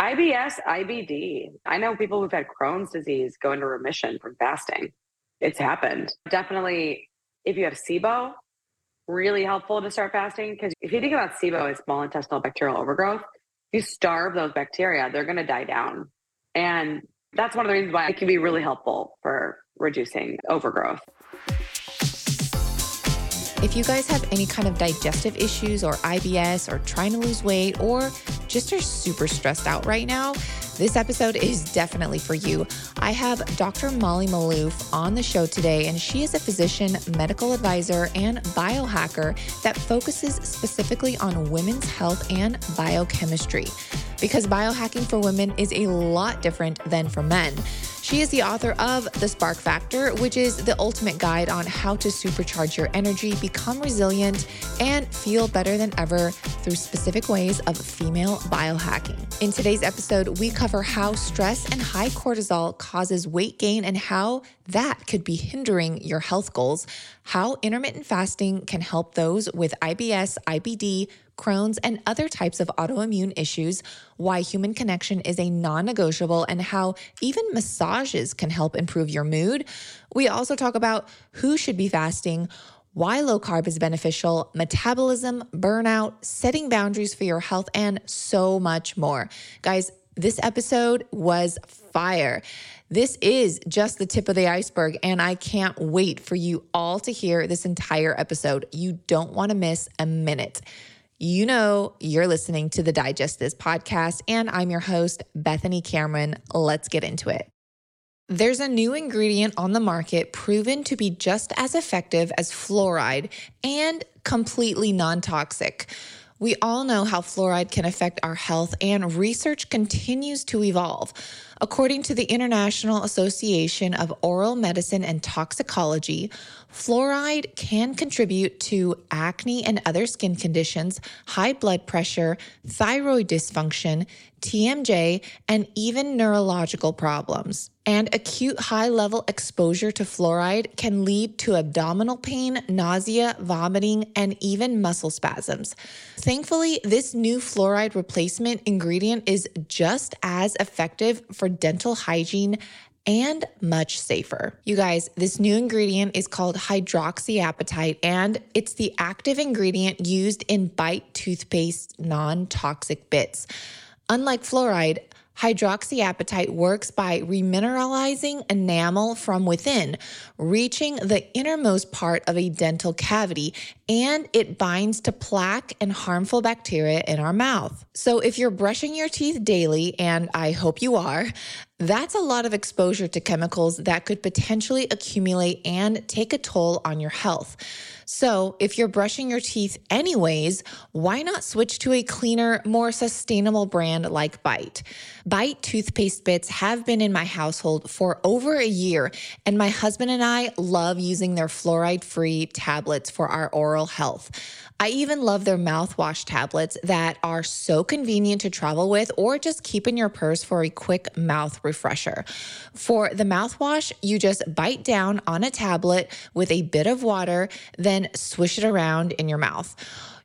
IBS, IBD. I know people who've had Crohn's disease go into remission from fasting. It's happened. Definitely, if you have SIBO, really helpful to start fasting because if you think about SIBO as small intestinal bacterial overgrowth, you starve those bacteria, they're going to die down. And that's one of the reasons why it can be really helpful for reducing overgrowth. If you guys have any kind of digestive issues or IBS or trying to lose weight or just are super stressed out right now, this episode is definitely for you. I have Dr. Molly Maloof on the show today, and she is a physician, medical advisor, and biohacker that focuses specifically on women's health and biochemistry. Because biohacking for women is a lot different than for men. She is the author of The Spark Factor, which is the ultimate guide on how to supercharge your energy, become resilient, and feel better than ever through specific ways of female biohacking. In today's episode, we cover how stress and high cortisol causes weight gain and how that could be hindering your health goals, how intermittent fasting can help those with IBS, IBD, Crohn's, and other types of autoimmune issues, why human connection is a non negotiable, and how even massages can help improve your mood. We also talk about who should be fasting, why low carb is beneficial, metabolism, burnout, setting boundaries for your health, and so much more. Guys, this episode was fire. This is just the tip of the iceberg, and I can't wait for you all to hear this entire episode. You don't want to miss a minute. You know, you're listening to the Digest This podcast, and I'm your host, Bethany Cameron. Let's get into it. There's a new ingredient on the market proven to be just as effective as fluoride and completely non toxic. We all know how fluoride can affect our health, and research continues to evolve. According to the International Association of Oral Medicine and Toxicology, fluoride can contribute to acne and other skin conditions, high blood pressure, thyroid dysfunction, TMJ, and even neurological problems. And acute high level exposure to fluoride can lead to abdominal pain, nausea, vomiting, and even muscle spasms. Thankfully, this new fluoride replacement ingredient is just as effective for dental hygiene and much safer. You guys, this new ingredient is called hydroxyapatite, and it's the active ingredient used in Bite toothpaste non toxic bits. Unlike fluoride, hydroxyapatite works by remineralizing enamel from within, reaching the innermost part of a dental cavity, and it binds to plaque and harmful bacteria in our mouth. So, if you're brushing your teeth daily, and I hope you are, that's a lot of exposure to chemicals that could potentially accumulate and take a toll on your health. So, if you're brushing your teeth anyways, why not switch to a cleaner, more sustainable brand like Bite? Bite toothpaste bits have been in my household for over a year, and my husband and I love using their fluoride free tablets for our oral health. I even love their mouthwash tablets that are so convenient to travel with or just keep in your purse for a quick mouth refresher. For the mouthwash, you just bite down on a tablet with a bit of water, then swish it around in your mouth.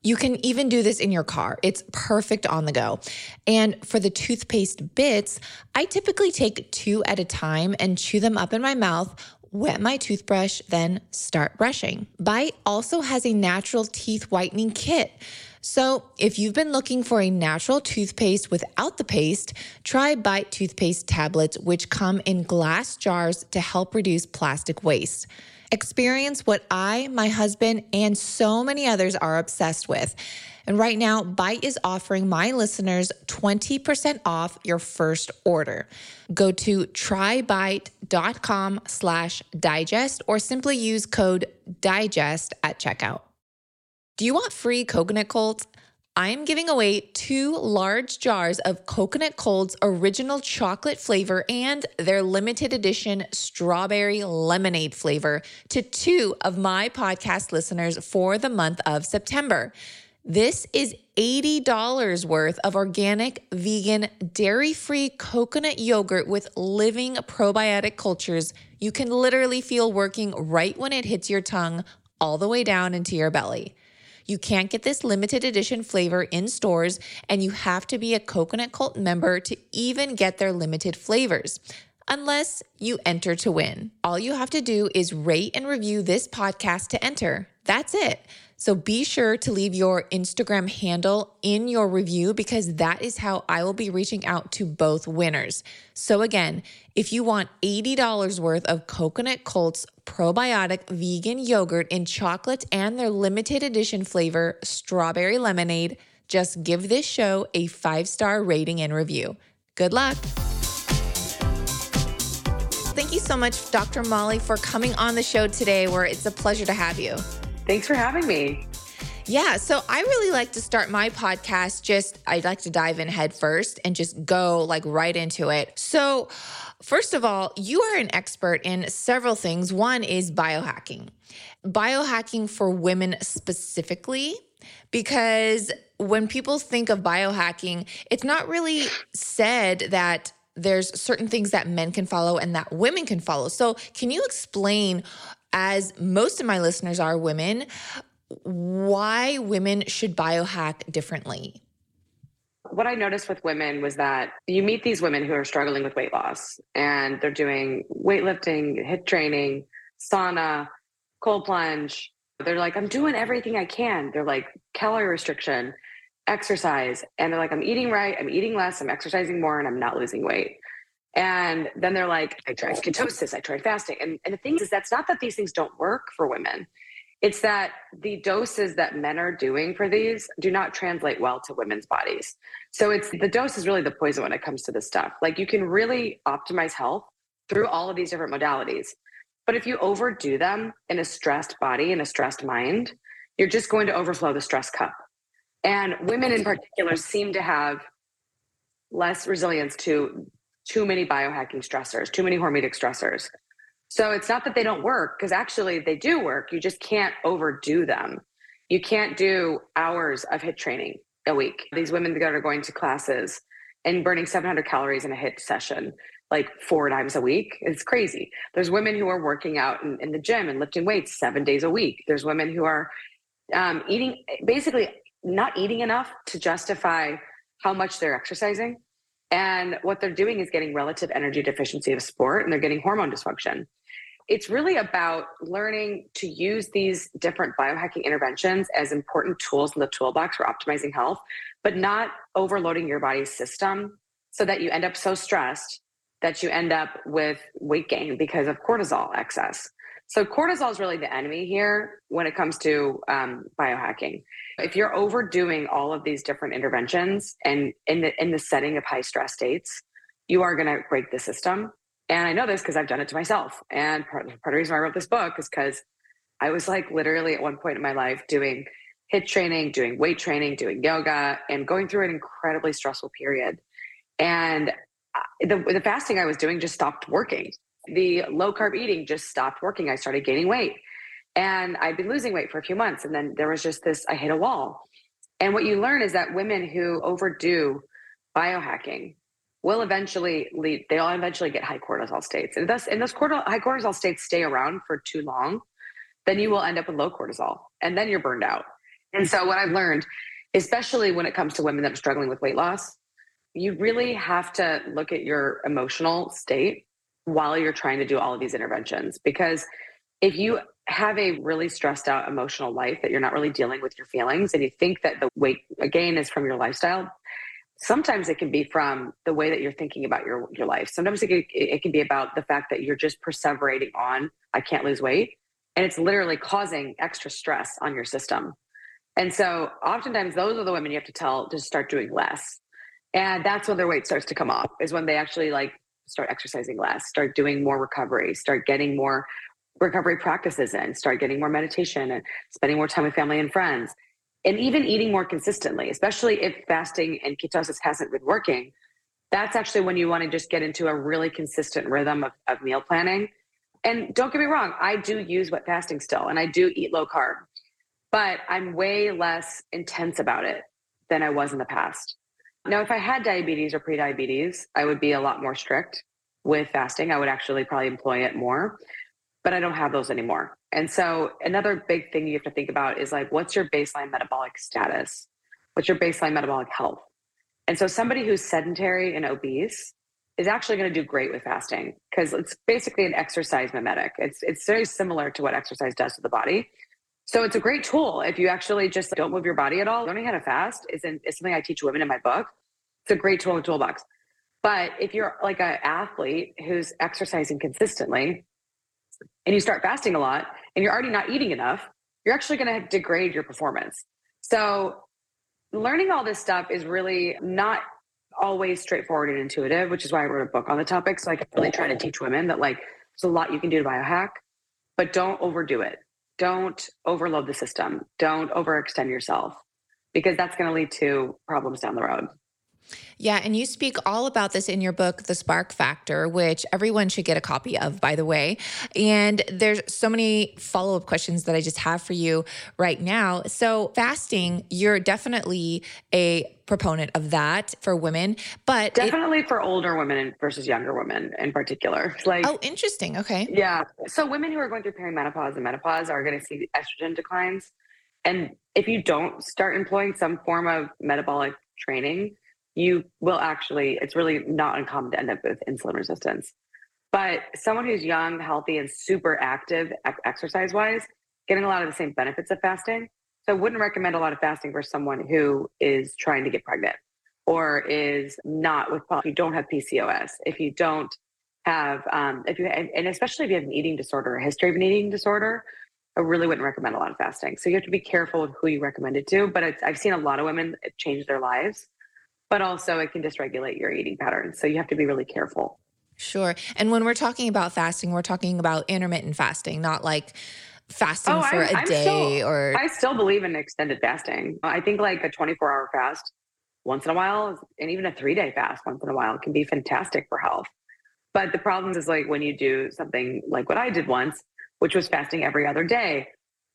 You can even do this in your car. It's perfect on the go. And for the toothpaste bits, I typically take two at a time and chew them up in my mouth wet my toothbrush, then start brushing. Bite also has a natural teeth whitening kit. So, if you've been looking for a natural toothpaste without the paste, try Bite toothpaste tablets, which come in glass jars to help reduce plastic waste. Experience what I, my husband, and so many others are obsessed with. And right now, Bite is offering my listeners 20% off your first order. Go to trybite.com slash digest or simply use code digest at checkout. Do you want free Coconut Cults? I am giving away two large jars of Coconut Cult's original chocolate flavor and their limited edition strawberry lemonade flavor to two of my podcast listeners for the month of September. This is $80 worth of organic, vegan, dairy free coconut yogurt with living probiotic cultures you can literally feel working right when it hits your tongue all the way down into your belly. You can't get this limited edition flavor in stores, and you have to be a Coconut Cult member to even get their limited flavors unless you enter to win. All you have to do is rate and review this podcast to enter. That's it. So be sure to leave your Instagram handle in your review because that is how I will be reaching out to both winners. So again, if you want $80 worth of Coconut Cult's probiotic vegan yogurt in chocolate and their limited edition flavor, strawberry lemonade, just give this show a five star rating and review. Good luck. Thank you so much, Dr. Molly, for coming on the show today, where it's a pleasure to have you. Thanks for having me. Yeah, so I really like to start my podcast just I'd like to dive in head first and just go like right into it. So, first of all, you are an expert in several things. One is biohacking. Biohacking for women specifically because when people think of biohacking, it's not really said that there's certain things that men can follow and that women can follow. So, can you explain as most of my listeners are women, why women should biohack differently. What I noticed with women was that you meet these women who are struggling with weight loss and they're doing weightlifting, HIIT training, sauna, cold plunge. They're like, I'm doing everything I can. They're like, calorie restriction, exercise. And they're like, I'm eating right, I'm eating less, I'm exercising more, and I'm not losing weight. And then they're like, I tried ketosis, I tried fasting. And, and the thing is, that's not that these things don't work for women. It's that the doses that men are doing for these do not translate well to women's bodies. So it's the dose is really the poison when it comes to this stuff. Like you can really optimize health through all of these different modalities. But if you overdo them in a stressed body and a stressed mind, you're just going to overflow the stress cup. And women in particular seem to have less resilience to too many biohacking stressors, too many hormetic stressors. So it's not that they don't work, because actually they do work. You just can't overdo them. You can't do hours of HIIT training a week. These women that are going to classes and burning 700 calories in a HIIT session like four times a week. It's crazy. There's women who are working out in, in the gym and lifting weights seven days a week. There's women who are um, eating, basically not eating enough to justify how much they're exercising. And what they're doing is getting relative energy deficiency of sport and they're getting hormone dysfunction. It's really about learning to use these different biohacking interventions as important tools in the toolbox for optimizing health, but not overloading your body's system so that you end up so stressed that you end up with weight gain because of cortisol excess. So cortisol is really the enemy here when it comes to um, biohacking. If you're overdoing all of these different interventions and in the in the setting of high stress states, you are going to break the system. And I know this because I've done it to myself. And part, part of the reason I wrote this book is because I was like literally at one point in my life doing HIIT training, doing weight training, doing yoga, and going through an incredibly stressful period. And the, the fasting I was doing just stopped working the low carb eating just stopped working. I started gaining weight and I'd been losing weight for a few months. And then there was just this, I hit a wall. And what you learn is that women who overdo biohacking will eventually lead, they'll eventually get high cortisol states. And thus, and those cortisol, high cortisol states stay around for too long, then you will end up with low cortisol and then you're burned out. And so what I've learned, especially when it comes to women that are struggling with weight loss, you really have to look at your emotional state while you're trying to do all of these interventions. Because if you have a really stressed out emotional life that you're not really dealing with your feelings and you think that the weight gain is from your lifestyle, sometimes it can be from the way that you're thinking about your, your life. Sometimes it can, it can be about the fact that you're just perseverating on, I can't lose weight. And it's literally causing extra stress on your system. And so oftentimes those are the women you have to tell to start doing less. And that's when their weight starts to come off, is when they actually like start exercising less, start doing more recovery, start getting more recovery practices in, start getting more meditation and spending more time with family and friends, and even eating more consistently, especially if fasting and ketosis hasn't been working. That's actually when you want to just get into a really consistent rhythm of, of meal planning. And don't get me wrong, I do use wet fasting still, and I do eat low carb, but I'm way less intense about it than I was in the past. Now, if I had diabetes or prediabetes, I would be a lot more strict with fasting. I would actually probably employ it more. But I don't have those anymore. And so another big thing you have to think about is like, what's your baseline metabolic status? What's your baseline metabolic health? And so somebody who's sedentary and obese is actually going to do great with fasting because it's basically an exercise mimetic. It's it's very similar to what exercise does to the body. So it's a great tool if you actually just don't move your body at all. Learning how to fast is, in, is something I teach women in my book. It's a great tool in the toolbox. But if you're like an athlete who's exercising consistently and you start fasting a lot and you're already not eating enough, you're actually going to degrade your performance. So learning all this stuff is really not always straightforward and intuitive, which is why I wrote a book on the topic. So I can really try to teach women that like there's a lot you can do to biohack, but don't overdo it don't overload the system. Don't overextend yourself because that's going to lead to problems down the road. Yeah, and you speak all about this in your book, The Spark Factor, which everyone should get a copy of, by the way. And there's so many follow up questions that I just have for you right now. So, fasting, you're definitely a proponent of that for women, but definitely it, for older women versus younger women in particular. Like, oh, interesting. Okay. Yeah. So, women who are going through perimenopause and menopause are going to see estrogen declines. And if you don't start employing some form of metabolic training, you will actually, it's really not uncommon to end up with insulin resistance. But someone who's young, healthy, and super active exercise wise, getting a lot of the same benefits of fasting. So I wouldn't recommend a lot of fasting for someone who is trying to get pregnant or is not with, if you don't have PCOS, if you don't have, um, if you, and especially if you have an eating disorder, a history of an eating disorder, I really wouldn't recommend a lot of fasting. So you have to be careful with who you recommend it to. But I've seen a lot of women change their lives but also it can dysregulate your eating patterns. So you have to be really careful. Sure. And when we're talking about fasting, we're talking about intermittent fasting, not like fasting oh, for I, a day still, or I still believe in extended fasting. I think like a 24 hour fast once in a while and even a 3-day fast once in a while can be fantastic for health. But the problem is like when you do something like what I did once, which was fasting every other day,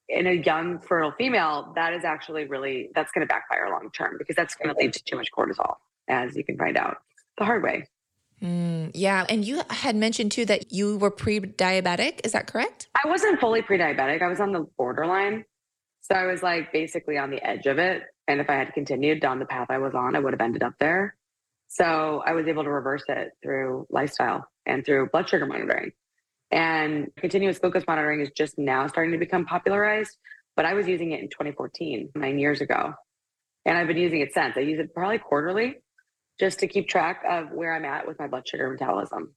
in a young fertile female, that is actually really that's going to backfire long term because that's going to lead to too much cortisol, as you can find out the hard way. Mm, yeah, and you had mentioned too that you were pre-diabetic. Is that correct? I wasn't fully pre-diabetic. I was on the borderline, so I was like basically on the edge of it. And if I had continued down the path I was on, I would have ended up there. So I was able to reverse it through lifestyle and through blood sugar monitoring. And continuous glucose monitoring is just now starting to become popularized, but I was using it in 2014, nine years ago. And I've been using it since. I use it probably quarterly just to keep track of where I'm at with my blood sugar metabolism.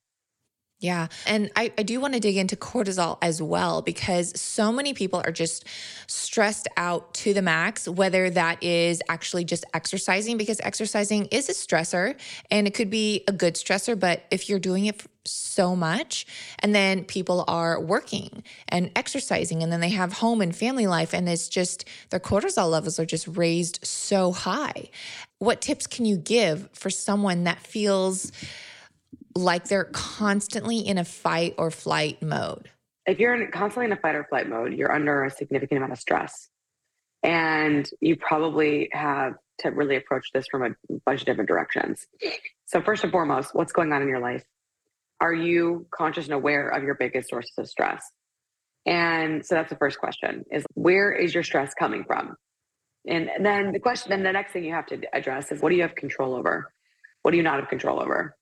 Yeah. And I, I do want to dig into cortisol as well because so many people are just stressed out to the max, whether that is actually just exercising, because exercising is a stressor and it could be a good stressor. But if you're doing it so much, and then people are working and exercising, and then they have home and family life, and it's just their cortisol levels are just raised so high. What tips can you give for someone that feels, like they're constantly in a fight or flight mode? If you're in, constantly in a fight or flight mode, you're under a significant amount of stress. And you probably have to really approach this from a bunch of different directions. So, first and foremost, what's going on in your life? Are you conscious and aware of your biggest sources of stress? And so that's the first question is where is your stress coming from? And then the question, then the next thing you have to address is what do you have control over? What do you not have control over?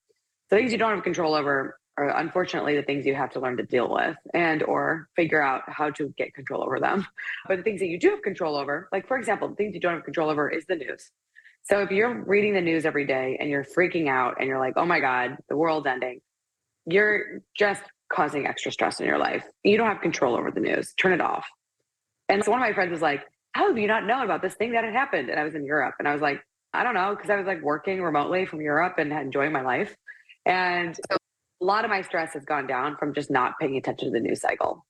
The things you don't have control over are unfortunately the things you have to learn to deal with and or figure out how to get control over them. But the things that you do have control over like for example the things you don't have control over is the news. So if you're reading the news every day and you're freaking out and you're like oh my god the world's ending you're just causing extra stress in your life. You don't have control over the news. Turn it off. And so one of my friends was like how have you not known about this thing that had happened? And i was in europe and i was like i don't know because i was like working remotely from europe and enjoying my life and so a lot of my stress has gone down from just not paying attention to the news cycle.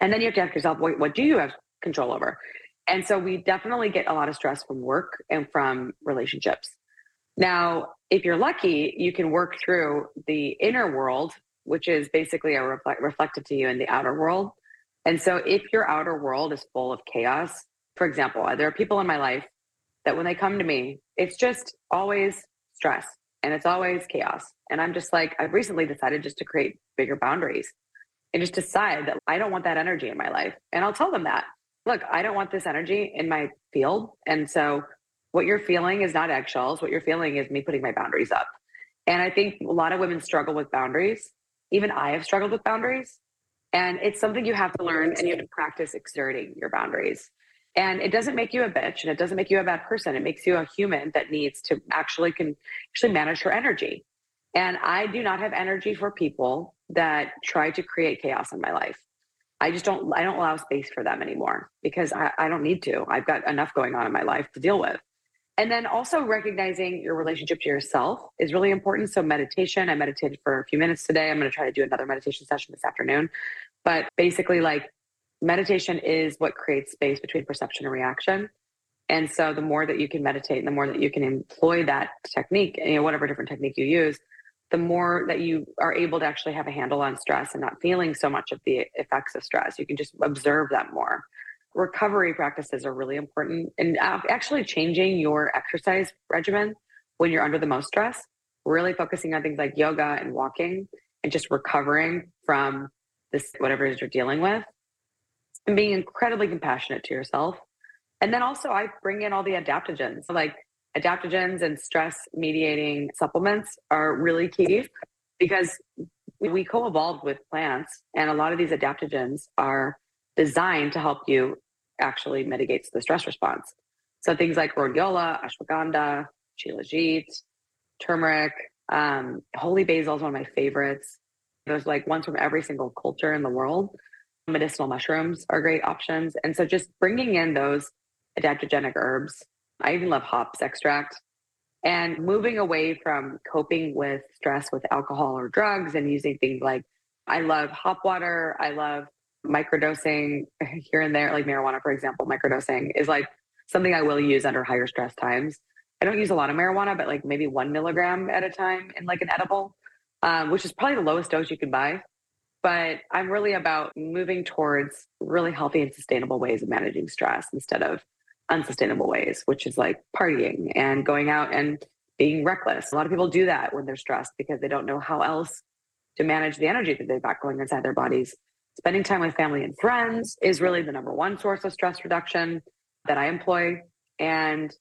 And then you have to ask yourself, what, what do you have control over? And so we definitely get a lot of stress from work and from relationships. Now, if you're lucky, you can work through the inner world, which is basically a reflect, reflected to you in the outer world. And so if your outer world is full of chaos, for example, there are people in my life that when they come to me, it's just always stress and it's always chaos. And I'm just like, I've recently decided just to create bigger boundaries. and just decide that I don't want that energy in my life. And I'll tell them that. Look, I don't want this energy in my field. And so what you're feeling is not eggshells. What you're feeling is me putting my boundaries up. And I think a lot of women struggle with boundaries. Even I have struggled with boundaries. And it's something you have to learn and you have to practice exerting your boundaries. And it doesn't make you a bitch and it doesn't make you a bad person. It makes you a human that needs to actually can actually manage her energy. And I do not have energy for people that try to create chaos in my life. I just don't I don't allow space for them anymore because I, I don't need to. I've got enough going on in my life to deal with. And then also recognizing your relationship to yourself is really important. So meditation, I meditated for a few minutes today. I'm going to try to do another meditation session this afternoon. But basically like meditation is what creates space between perception and reaction. And so the more that you can meditate and the more that you can employ that technique, you know, whatever different technique you use, the more that you are able to actually have a handle on stress and not feeling so much of the effects of stress. You can just observe that more. Recovery practices are really important and uh, actually changing your exercise regimen when you're under the most stress, really focusing on things like yoga and walking and just recovering from this, whatever it is you're dealing with and being incredibly compassionate to yourself. And then also, I bring in all the adaptogens, like adaptogens and stress mediating supplements are really key because we co evolved with plants, and a lot of these adaptogens are designed to help you actually mitigate the stress response. So things like rhodiola, ashwagandha, shilajit, turmeric, um, holy basil is one of my favorites. There's like ones from every single culture in the world medicinal mushrooms are great options. And so just bringing in those adaptogenic herbs. I even love hops extract and moving away from coping with stress with alcohol or drugs and using things like I love hop water. I love microdosing here and there, like marijuana, for example. Microdosing is like something I will use under higher stress times. I don't use a lot of marijuana, but like maybe one milligram at a time in like an edible, um, which is probably the lowest dose you can buy but I'm really about moving towards really healthy and sustainable ways of managing stress instead of unsustainable ways, which is like partying and going out and being reckless. A lot of people do that when they're stressed because they don't know how else to manage the energy that they've got going inside their bodies. Spending time with family and friends is really the number one source of stress reduction that I employ. And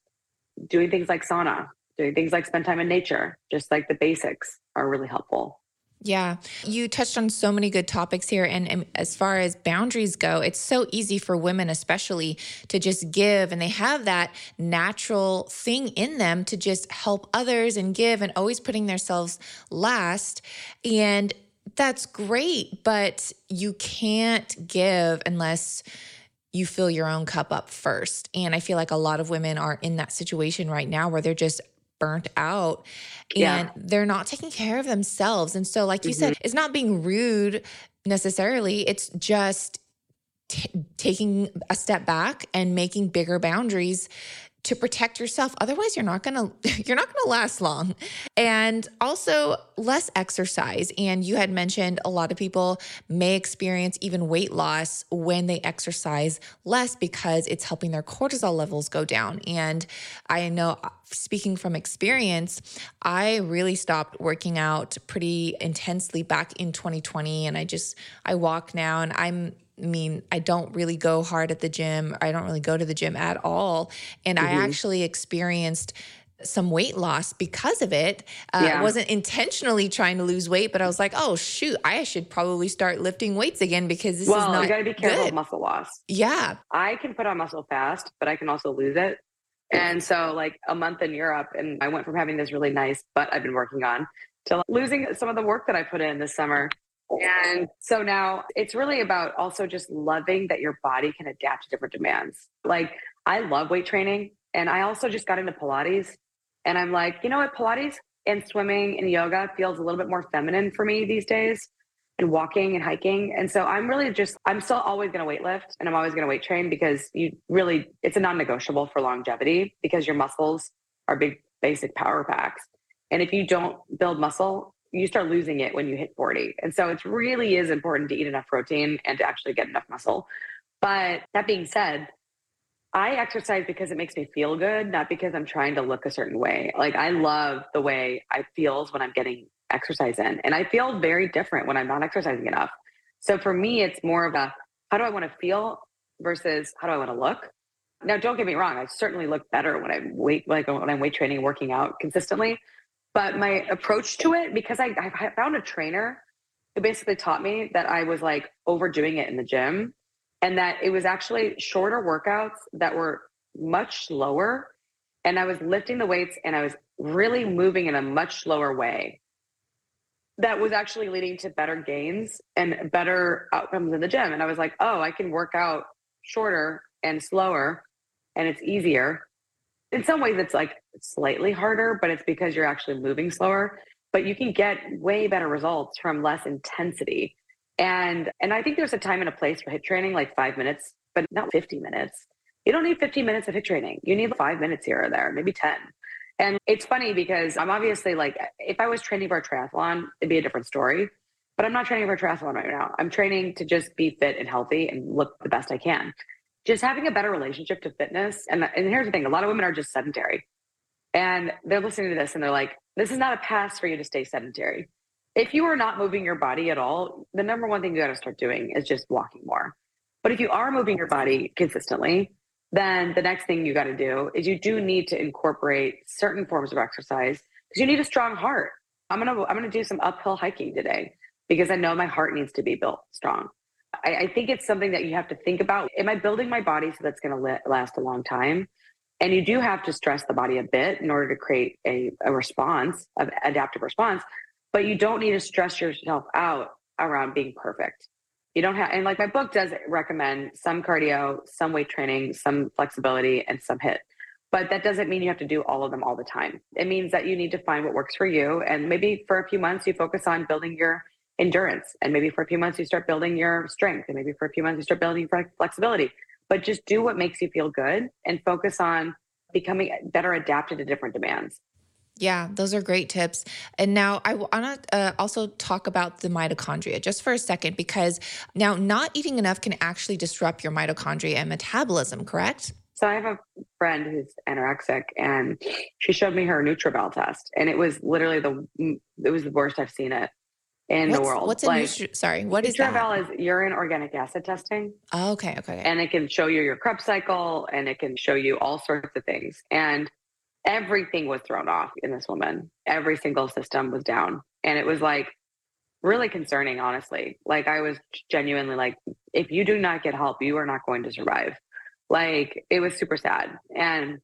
doing things like sauna, doing things like spend time in nature, just like the basics are really helpful. Yeah, you touched on so many good topics here. And, and, as far as boundaries go, it's so easy for women, especially, to just give. And they have that natural thing in them to just help others and give and always putting themselves last. And that's great, but you can't give unless you fill your own cup up first. And I feel like a lot of women are in that situation right now where they're just burnt out and yeah. they're not taking care of themselves. And so, like you mm-hmm. said, it's not being rude necessarily, it's just t- taking a step back and making bigger boundaries to protect yourself. Otherwise you're not going to you're not going to last long. And also less exercise. And you had mentioned a lot of people may experience even weight loss when they exercise less because it's helping their cortisol levels go down. And i know uh, speaking from experience i really stopped working out pretty intensely back in 2020 and i just i walk now and i'm mean, I don't really go hard at the gym. I don't really go to the gym at all. And mm-hmm. I actually experienced some weight loss because of it. Uh, yeah. I wasn't intentionally trying to lose weight, but I was like, oh, shoot, I should probably start lifting weights again because this well, is not you got to be careful good. muscle loss. Yeah. I can put on muscle fast, but I can also lose it. And so, like a month in Europe, and I went from having this really nice butt I've been working on to losing some of the work that I put in this summer. And so now it's really about also just loving that your body can adapt to different demands. Like I love weight training and I also just got into Pilates and I'm like, you know what, Pilates and swimming and yoga feels a little bit more feminine for me these days and walking and hiking. And so I'm really just, I'm still always going to weight lift and I'm always going to weight train because you really, it's a non negotiable for longevity because your muscles are big, basic power packs. And if you don't build muscle, you start losing it when you hit 40. And so it really is important to eat enough protein and to actually get enough muscle. But that being said, I exercise because it makes me feel good, not because I'm trying to look a certain way. Like I love the way I feels when I'm getting exercise in. And I feel very different when I'm not exercising enough. So for me, it's more of a how do I want to feel versus how do I want to look. Now, don't get me wrong. I certainly look better when I'm weight like when I'm weight training, working out consistently. But my approach to it, because I, I found a trainer who basically taught me that I was like overdoing it in the gym, and that it was actually shorter workouts that were much slower, and I was lifting the weights and I was really moving in a much slower way. That was actually leading to better gains and better outcomes in the gym. And I was like, oh, I can work out shorter and slower and it's easier. In some ways, it's like slightly harder, but it's because you're actually moving slower. But you can get way better results from less intensity. And and I think there's a time and a place for HIIT training, like five minutes, but not 50 minutes. You don't need 15 minutes of HIIT training. You need five minutes here or there, maybe 10. And it's funny because I'm obviously like, if I was training for a triathlon, it'd be a different story. But I'm not training for a triathlon right now. I'm training to just be fit and healthy and look the best I can just having a better relationship to fitness. And, and here's the thing a lot of women are just sedentary. And they're listening to this and they're like, this is not a pass for you to stay sedentary. If you are not moving your body at all, the number one thing you got to start doing is just walking more. But if you are moving your body consistently, then the next thing you got to do is you do need to incorporate certain forms of exercise because you need a strong heart. I'm gonna I'm gonna do some uphill hiking today because I know my heart needs to be built strong. I, I, think it's something that you have to think about. Am I building my body so that's going to last a long time? And you do have to stress the body a bit in order to create a, a response, an adaptive response. But you don't need to stress yourself out around being perfect. You don't have, and like my book does recommend some cardio, some weight training, some flexibility, and some HIIT. But that doesn't mean you have to do all of them all the time. It means that you need to find what works for you. And maybe for a few months, you focus on building your endurance. And maybe for a few months, you start building your strength. And maybe for a few months, you start building flexibility. But just do what makes you feel good and focus on becoming better adapted to different demands. Yeah, those are great tips. And now I want to uh, also talk about the mitochondria just for a second, because now not eating enough can actually disrupt your mitochondria and metabolism, correct? So I have a friend who's anorexic, and she showed me her NutrEval test, and it was literally the it was the worst I've seen it in what's, the world. What's like, a sorry? What is that? is urine organic acid testing. Oh, okay, okay. And it can show you your Krebs cycle, and it can show you all sorts of things. And everything was thrown off in this woman. Every single system was down, and it was like really concerning, honestly. Like I was genuinely like, if you do not get help, you are not going to survive. Like it was super sad, and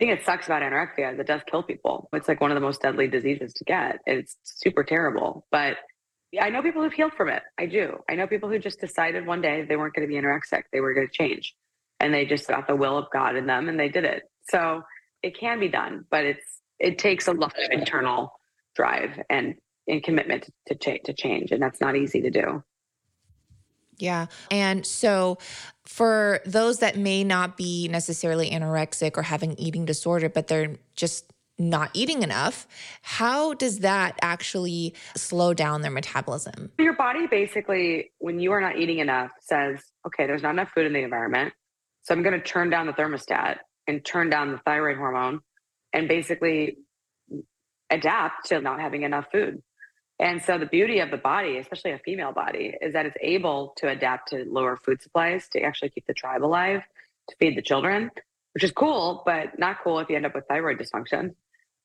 thing that sucks about anorexia is it does kill people. It's like one of the most deadly diseases to get. It's super terrible. But I know people who've healed from it. I do. I know people who just decided one day they weren't going to be anorexic. They were going to change. And they just got the will of God in them and they did it. So it can be done, but it's it takes a lot of internal drive and, and commitment to, to, to change. And that's not easy to do. Yeah. And so for those that may not be necessarily anorexic or having eating disorder, but they're just not eating enough, how does that actually slow down their metabolism? Your body basically, when you are not eating enough, says, okay, there's not enough food in the environment. So I'm going to turn down the thermostat and turn down the thyroid hormone and basically adapt to not having enough food. And so the beauty of the body, especially a female body, is that it's able to adapt to lower food supplies to actually keep the tribe alive, to feed the children, which is cool, but not cool if you end up with thyroid dysfunction.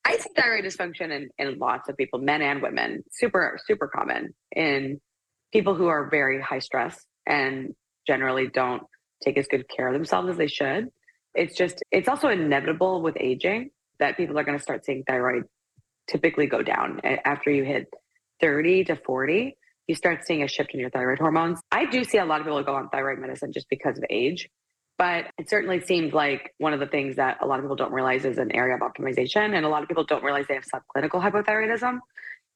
I see thyroid dysfunction in, in lots of people, men and women, super, super common in people who are very high stress and generally don't take as good care of themselves as they should. It's just, it's also inevitable with aging that people are going to start seeing thyroid typically go down eh, after you hit 30 to 40, you start seeing a shift in your thyroid hormones. I do see a lot of people go on thyroid medicine just because of age, but it certainly seems like one of the things that a lot of people don't realize is an area of optimization. And a lot of people don't realize they have subclinical hypothyroidism.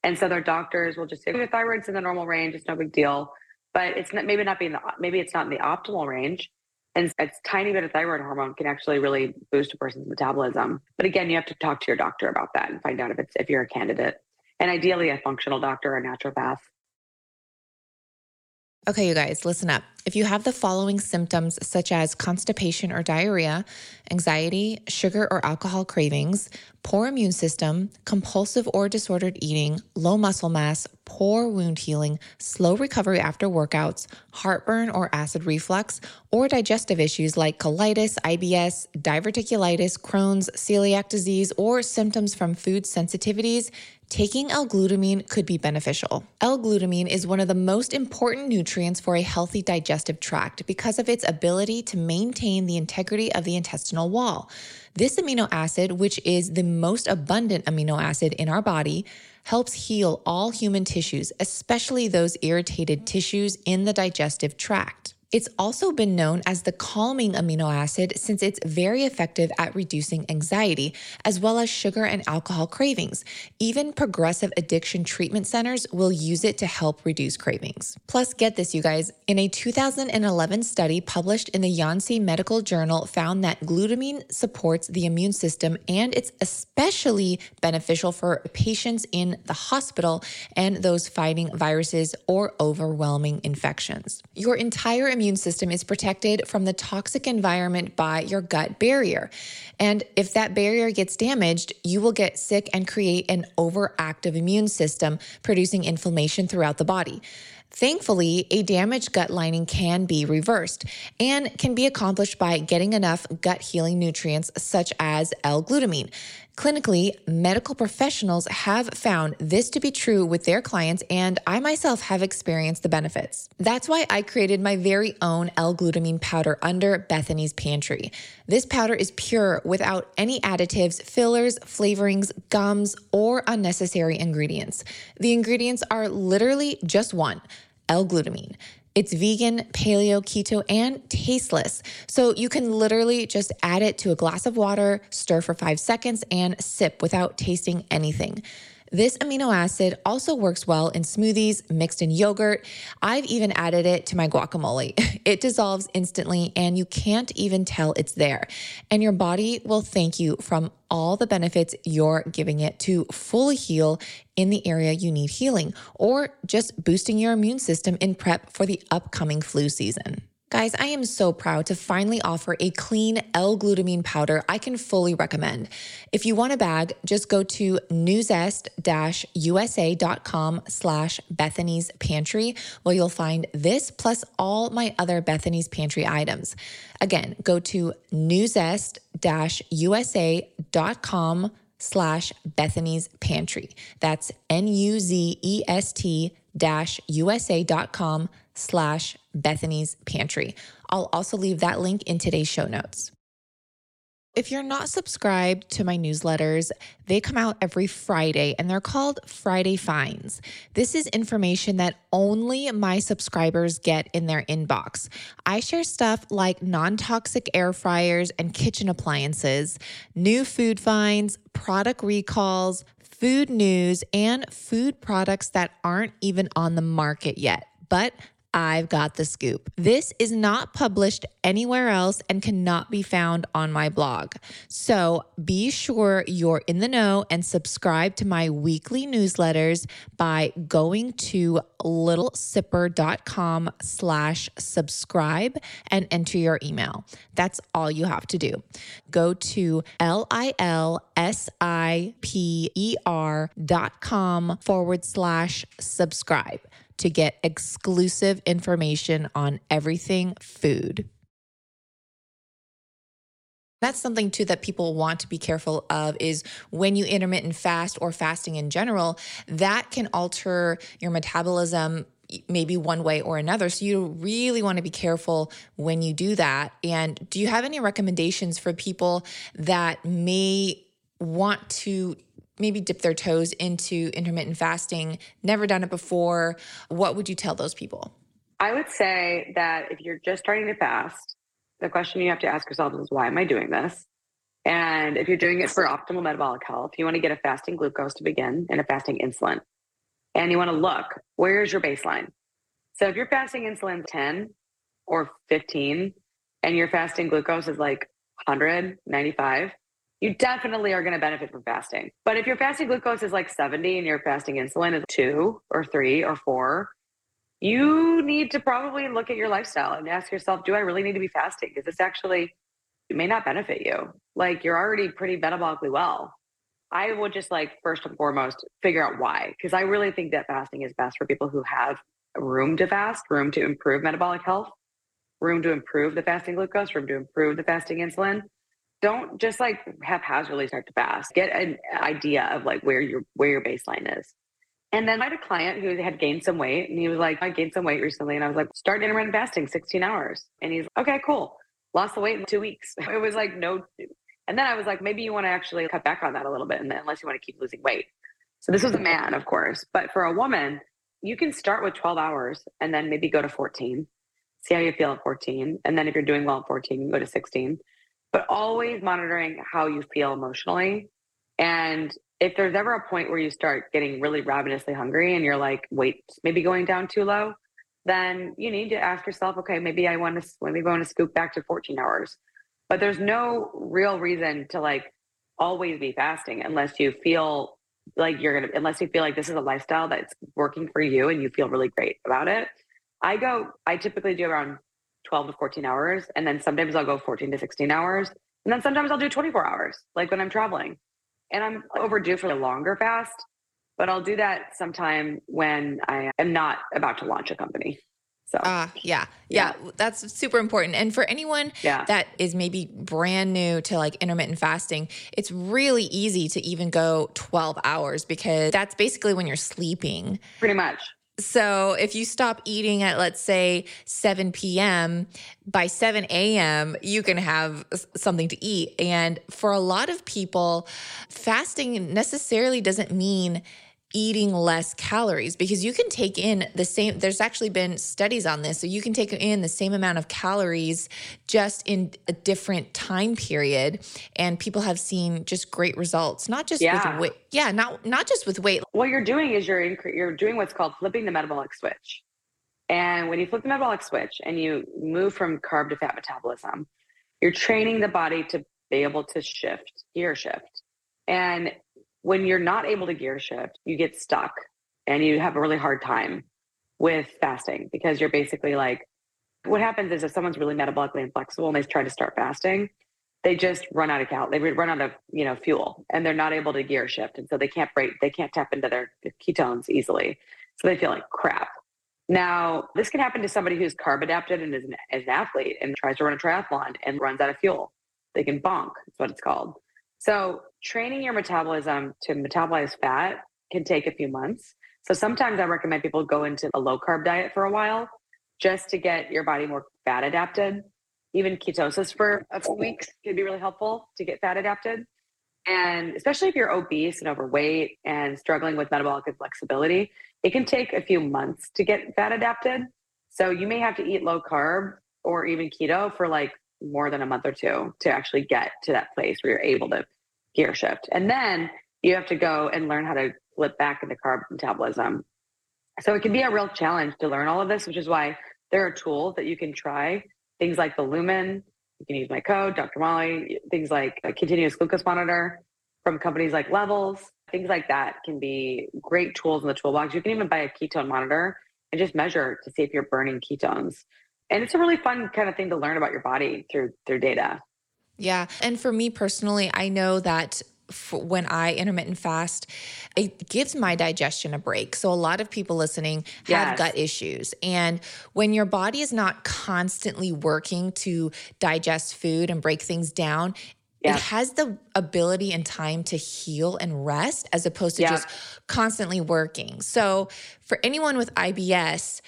And so their doctors will just say, your thyroid's in the normal range, it's no big deal. But it's not, maybe not being the, maybe it's not in the optimal range. And a tiny bit of thyroid hormone can actually really boost a person's metabolism. But again, you have to talk to your doctor about that and find out if it's if you're a candidate and ideally a functional doctor or naturopath. Okay, you guys, listen up. If you have the following symptoms, such as constipation or diarrhea, anxiety, sugar or alcohol cravings, poor immune system, compulsive or disordered eating, low muscle mass, poor wound healing, slow recovery after workouts, heartburn or acid reflux, or digestive issues like colitis, IBS, diverticulitis, Crohn's, celiac disease, or symptoms from food sensitivities, taking L-glutamine could be beneficial. L-glutamine is one of the most important nutrients for a healthy digestive tract because of its ability to maintain the integrity of the intestinal wall. This amino acid, which is the most abundant amino acid in our body, helps heal all human tissues, especially those irritated tissues in the digestive tract. It's also been known as the calming amino acid since it's very effective at reducing anxiety, as well as sugar and alcohol cravings. Even progressive addiction treatment centers will use it to help reduce cravings. Plus, get this, you guys. In a 2011 study published in the Yonsei Medical Journal, found that glutamine supports the immune system and it's especially beneficial for patients in the hospital and those fighting viruses or overwhelming infections. Your entire immune system is protected from the toxic environment by your gut barrier. And if that barrier gets damaged, you will get sick and create an overactive immune system, producing inflammation throughout the body. Thankfully, a damaged gut lining can be reversed and can be accomplished by getting enough gut healing nutrients such as L glutamine. Clinically, medical professionals have found this to be true with their clients, and I myself have experienced the benefits. That's why I created my very own L glutamine powder under Bethany's Pantry. This powder is pure without any additives, fillers, flavorings, gums, or unnecessary ingredients. The ingredients are literally just one L glutamine. It's vegan, paleo, keto, and tasteless. So you can literally just add it to a glass of water, stir for five seconds, and sip without tasting anything. This amino acid also works well in smoothies, mixed in yogurt. I've even added it to my guacamole. It dissolves instantly and you can't even tell it's there. And your body will thank you from all the benefits you're giving it to fully heal in the area you need healing or just boosting your immune system in prep for the upcoming flu season. Guys, I am so proud to finally offer a clean L-glutamine powder I can fully recommend. If you want a bag, just go to nuzest-usa.com slash Bethany's Pantry, where you'll find this plus all my other Bethany's Pantry items. Again, go to nuzest-usa.com slash Bethany's Pantry. That's N-U-Z-E-S-T dash USA.com slash Bethany's Pantry. I'll also leave that link in today's show notes. If you're not subscribed to my newsletters, they come out every Friday and they're called Friday Finds. This is information that only my subscribers get in their inbox. I share stuff like non toxic air fryers and kitchen appliances, new food finds, product recalls, food news, and food products that aren't even on the market yet. But I've got the scoop. This is not published anywhere else and cannot be found on my blog. So be sure you're in the know and subscribe to my weekly newsletters by going to lilsipper.com slash subscribe and enter your email. That's all you have to do. Go to L-I-L-S-I-P-E-R dot com forward slash subscribe to get exclusive information on everything food. That's something too that people want to be careful of is when you intermittent fast or fasting in general, that can alter your metabolism maybe one way or another. So you really want to be careful when you do that. And do you have any recommendations for people that may want to maybe dip their toes into intermittent fasting, never done it before, what would you tell those people? I would say that if you're just starting to fast, the question you have to ask yourself is why am I doing this? And if you're doing it for optimal metabolic health, you want to get a fasting glucose to begin and a fasting insulin. And you want to look, where's your baseline? So if you're fasting insulin 10 or 15 and your fasting glucose is like 100, 95, you definitely are going to benefit from fasting. But if your fasting glucose is like 70 and your fasting insulin is two or three or four, you need to probably look at your lifestyle and ask yourself, do I really need to be fasting? Because this actually it may not benefit you. Like you're already pretty metabolically well. I would just like first and foremost figure out why, because I really think that fasting is best for people who have room to fast, room to improve metabolic health, room to improve the fasting glucose, room to improve the fasting insulin. Don't just like haphazardly start to fast. Get an idea of like where your where your baseline is. And then I had a client who had gained some weight and he was like, I gained some weight recently. And I was like, start intermittent fasting 16 hours. And he's like, okay, cool. Lost the weight in two weeks. It was like, no. And then I was like, maybe you want to actually cut back on that a little bit. And unless you want to keep losing weight. So this was a man, of course. But for a woman, you can start with 12 hours and then maybe go to 14. See how you feel at 14. And then if you're doing well at 14, you go to 16. But always monitoring how you feel emotionally and if there's ever a point where you start getting really ravenously hungry and you're like, wait, maybe going down too low, then you need to ask yourself, okay, maybe I want to maybe I to scoop back to 14 hours. But there's no real reason to like always be fasting unless you feel like you're gonna unless you feel like this is a lifestyle that's working for you and you feel really great about it. I go, I typically do around 12 to 14 hours, and then sometimes I'll go 14 to 16 hours, and then sometimes I'll do 24 hours, like when I'm traveling and I'm overdue for a longer fast, but I'll do that sometime when I am not about to launch a company. So, uh, yeah, yeah, yeah, that's super important. And for anyone yeah. that is maybe brand new to like intermittent fasting, it's really easy to even go 12 hours because that's basically when you're sleeping. Pretty much. So if you stop eating at, let's say, 7 p.m., by 7 a.m., you can have something to eat. And for a lot of people, fasting necessarily doesn't mean eating less calories because you can take in the same there's actually been studies on this. So you can take in the same amount of calories just in a different time period. And people have seen just great results not just yeah. with weight yeah not not just with weight. What you're doing is you're inc- you're doing what's called flipping the metabolic switch. And when you flip the metabolic switch and you move from carb to fat metabolism you're training the body to be able to shift gear shift. And when you're not able to gear shift, you get stuck and you have a really hard time with fasting because you're basically like, what happens is if someone's really metabolically inflexible and they try to start fasting, they just run out of cal, they run out of you know fuel, and they're not able to gear shift, and so they can't break, they can't tap into their ketones easily, so they feel like crap. Now, this can happen to somebody who's carb adapted and is an, is an athlete and tries to run a triathlon and runs out of fuel. They can bonk. That's what it's called. So, training your metabolism to metabolize fat can take a few months. So, sometimes I recommend people go into a low carb diet for a while just to get your body more fat adapted. Even ketosis for a few oh. weeks can be really helpful to get fat adapted. And especially if you're obese and overweight and struggling with metabolic inflexibility, it can take a few months to get fat adapted. So you may have to eat low carb or even keto for like more than a month or two to actually get to that place where you're able to gear shift. And then you have to go and learn how to flip back into carb metabolism. So it can be a real challenge to learn all of this, which is why there are tools that you can try. Things like the Lumen, you can use my code, Dr. Molly, things like a continuous glucose monitor from companies like Levels, things like that can be great tools in the toolbox. You can even buy a ketone monitor and just measure to see if you're burning ketones and it's a really fun kind of thing to learn about your body through through data. Yeah, and for me personally, I know that when I intermittent fast, it gives my digestion a break. So, a lot of people listening have yes. gut issues. And when your body is not constantly working to digest food and break things down, it has the ability and time to heal and rest as opposed to just constantly working. So, for anyone with IBS,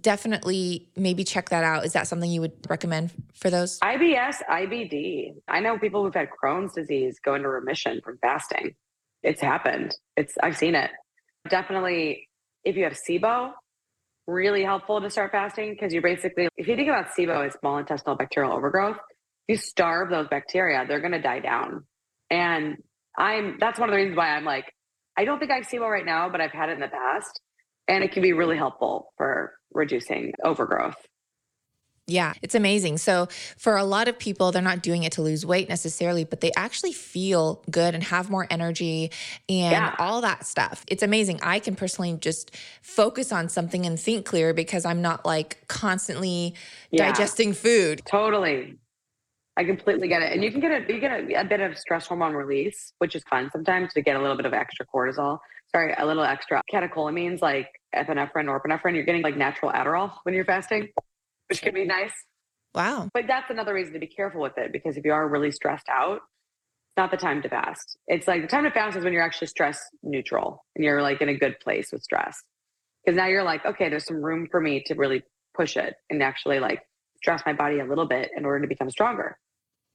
definitely maybe check that out. Is that something you would recommend for those? IBS, IBD. I know people who've had Crohn's disease go into remission from fasting. It's happened. It's I've seen it. Definitely if you have SIBO, really helpful to start fasting because you basically if you think about SIBO as small intestinal bacterial overgrowth, you starve those bacteria, they're going to die down. And I'm that's one of the reasons why I'm like I don't think I have SIBO right now, but I've had it in the past and it can be really helpful for reducing overgrowth. Yeah, it's amazing. So, for a lot of people, they're not doing it to lose weight necessarily, but they actually feel good and have more energy and yeah. all that stuff. It's amazing. I can personally just focus on something and think clear because I'm not like constantly yeah. digesting food. Totally. I completely get it. And you can get a you get a, a, bit of stress hormone release, which is fun sometimes to get a little bit of extra cortisol. Sorry, a little extra catecholamines like epinephrine, norepinephrine. You're getting like natural Adderall when you're fasting, which can be nice. Wow. But that's another reason to be careful with it because if you are really stressed out, it's not the time to fast. It's like the time to fast is when you're actually stress neutral and you're like in a good place with stress. Because now you're like, okay, there's some room for me to really push it and actually like stress my body a little bit in order to become stronger.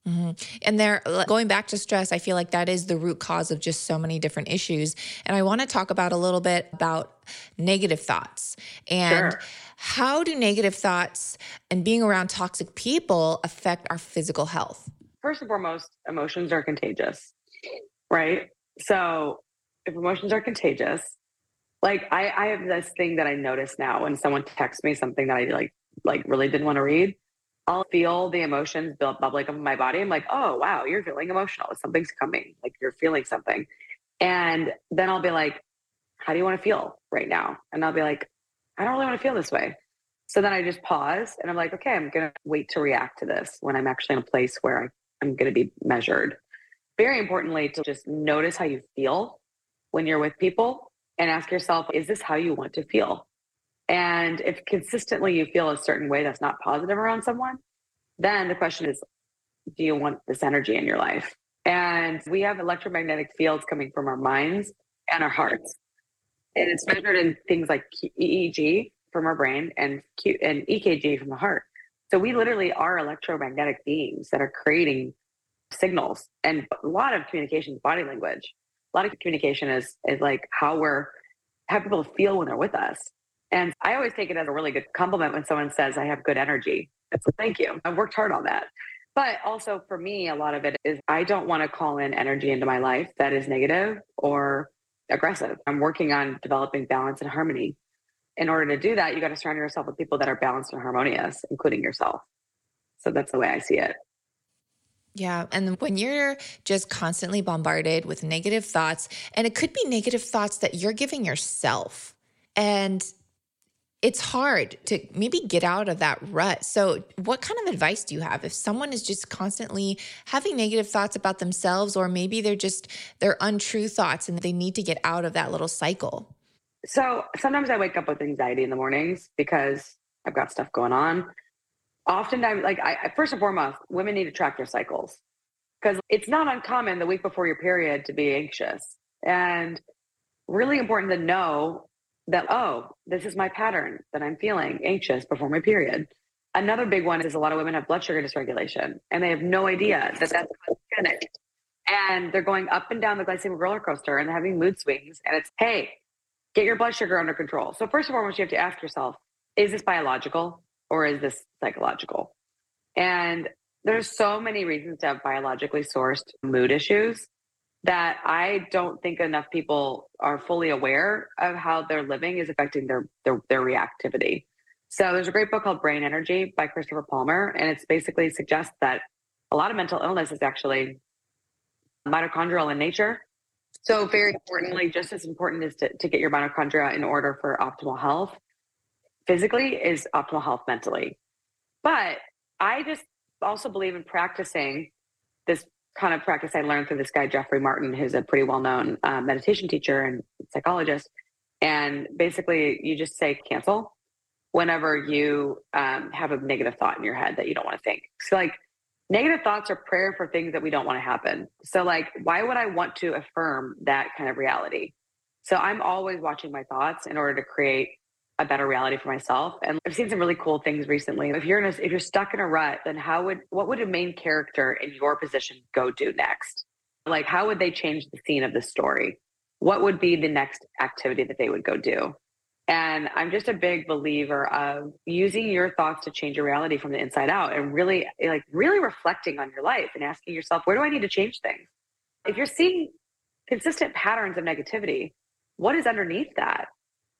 Mm-hmm. And there, going back to stress, I feel like that is the root cause of just so many different issues. And I want to talk about a little bit about negative thoughts and sure. how do negative thoughts and being around toxic people affect our physical health? First and foremost, emotions are contagious, right? So if emotions are contagious, like I, I have this thing that I notice now when someone texts me something that I like, like really didn't want to read I'll feel the emotions build bubbling up in my body. I'm like, oh wow, you're feeling emotional. Something's coming. Like you're feeling something. And then I'll be like, how do you want to feel right now? And I'll be like, I don't really want to feel this way. So then I just pause and I'm like, okay, I'm gonna wait to react to this when I'm actually in a place where I, I'm gonna be measured. Very importantly, to just notice how you feel when you're with people and ask yourself, is this how you want to feel? And if consistently you feel a certain way that's not positive around someone, then the question is, do you want this energy in your life? And we have electromagnetic fields coming from our minds and our hearts. And it's measured in things like EEG from our brain and Q and EKG from the heart. So we literally are electromagnetic beings that are creating signals and a lot of communication is body language. A lot of communication is is like how we're how people feel when they're with us. And I always take it as a really good compliment when someone says, I have good energy. Thank you. I've worked hard on that. But also for me, a lot of it is I don't want to call in energy into my life that is negative or aggressive. I'm working on developing balance and harmony. In order to do that, you got to surround yourself with people that are balanced and harmonious, including yourself. So that's the way I see it. Yeah. And when you're just constantly bombarded with negative thoughts, and it could be negative thoughts that you're giving yourself. And it's hard to maybe get out of that rut. So, what kind of advice do you have if someone is just constantly having negative thoughts about themselves, or maybe they're just they're untrue thoughts and they need to get out of that little cycle? So, sometimes I wake up with anxiety in the mornings because I've got stuff going on. Oftentimes, like I first and foremost, women need to track their cycles because it's not uncommon the week before your period to be anxious and really important to know that, oh, this is my pattern that I'm feeling anxious before my period. Another big one is a lot of women have blood sugar dysregulation and they have no idea that that's panic. And they're going up and down the glycemic roller coaster and having mood swings. And it's, hey, get your blood sugar under control. So, first and foremost, you have to ask yourself, is this biological or is this psychological? And there's so many reasons to have biologically sourced mood issues that I don't think enough people are fully aware of how their living is affecting their, their their, reactivity. So there's a great book called Brain Energy by Christopher Palmer, and it's basically suggests that a lot of mental illness is actually mitochondrial in nature. So very importantly, just as important is to, to get your mitochondria in order for optimal health physically is optimal health mentally. But I just also believe in practicing this kind of practice I learned through this guy, Jeffrey Martin, who's a pretty well known uh, meditation teacher and psychologist. And basically, you just say cancel whenever you um, have a negative thought in your head that you don't want to think. So, like, negative thoughts are prayer for things that we don't want to happen. So, like, why would I want to affirm that kind of reality? So, I'm always watching my thoughts in order to create a better reality for myself. And I've seen some really cool things recently. If you're in a, if you're stuck in a rut, then how would what would a main character in your position go do next? Like how would they change the scene of the story? What would be the next activity that they would go do? And I'm just a big believer of using your thoughts to change your reality from the inside out and really like really reflecting on your life and asking yourself, where do I need to change things? If you're seeing consistent patterns of negativity, what is underneath that?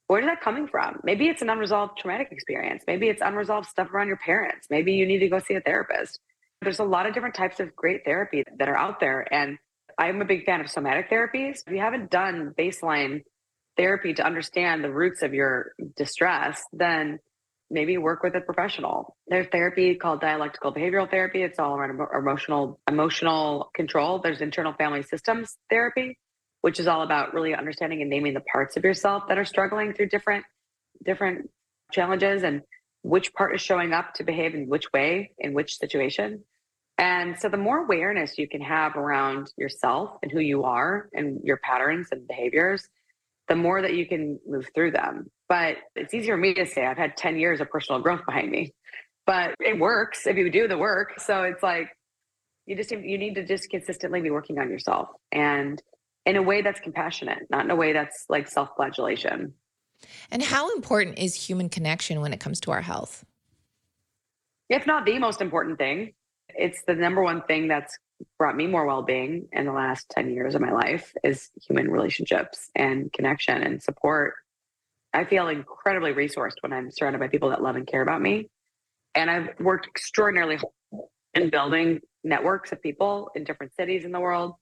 Where's that coming from? Maybe it's an unresolved traumatic experience. Maybe it's unresolved stuff around your parents. Maybe you need to go see a therapist. There's a lot of different types of great therapy that are out there. And I'm a big fan of somatic therapies. If you haven't done baseline therapy to understand the roots of your distress, then maybe work with a professional. There's therapy called dialectical behavioral therapy. It's all around emotional emotional control. There's internal family systems therapy, which is all about really understanding and naming the parts of yourself that are struggling through different different challenges and which part is showing up to behave in which way in which situation. And so the more awareness you can have around yourself and who you are and your patterns and behaviors, the more that you can move through them. But it's easier for me to say I've had 10 years of personal growth behind me. But it works if you do the work. So it's like you just you need to just consistently be working on yourself and in a way that's compassionate, not in a way that's like self-flagellation. And how important is human connection when it comes to our health? If not the most important thing, it's the number one thing that's brought me more well-being in the last 10 years of my life is human relationships and connection and support i feel incredibly resourced when i'm surrounded by people that love and care about me and i've worked extraordinarily in building networks of people in different cities in the world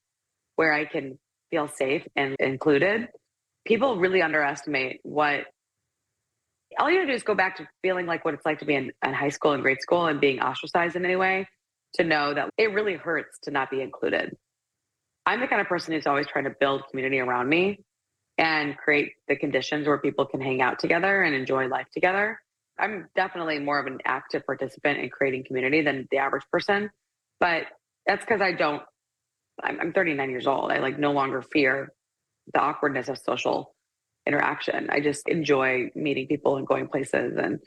where i can feel safe and included people really underestimate what all you have to do is go back to feeling like what it's like to be in, in high school and grade school and being ostracized in any way to know that it really hurts to not be included. I'm the kind of person who's always trying to build community around me and create the conditions where people can hang out together and enjoy life together. I'm definitely more of an active participant in creating community than the average person, but that's because I don't. I'm, I'm 39 years old. I like no longer fear the awkwardness of social interaction. I just enjoy meeting people and going places and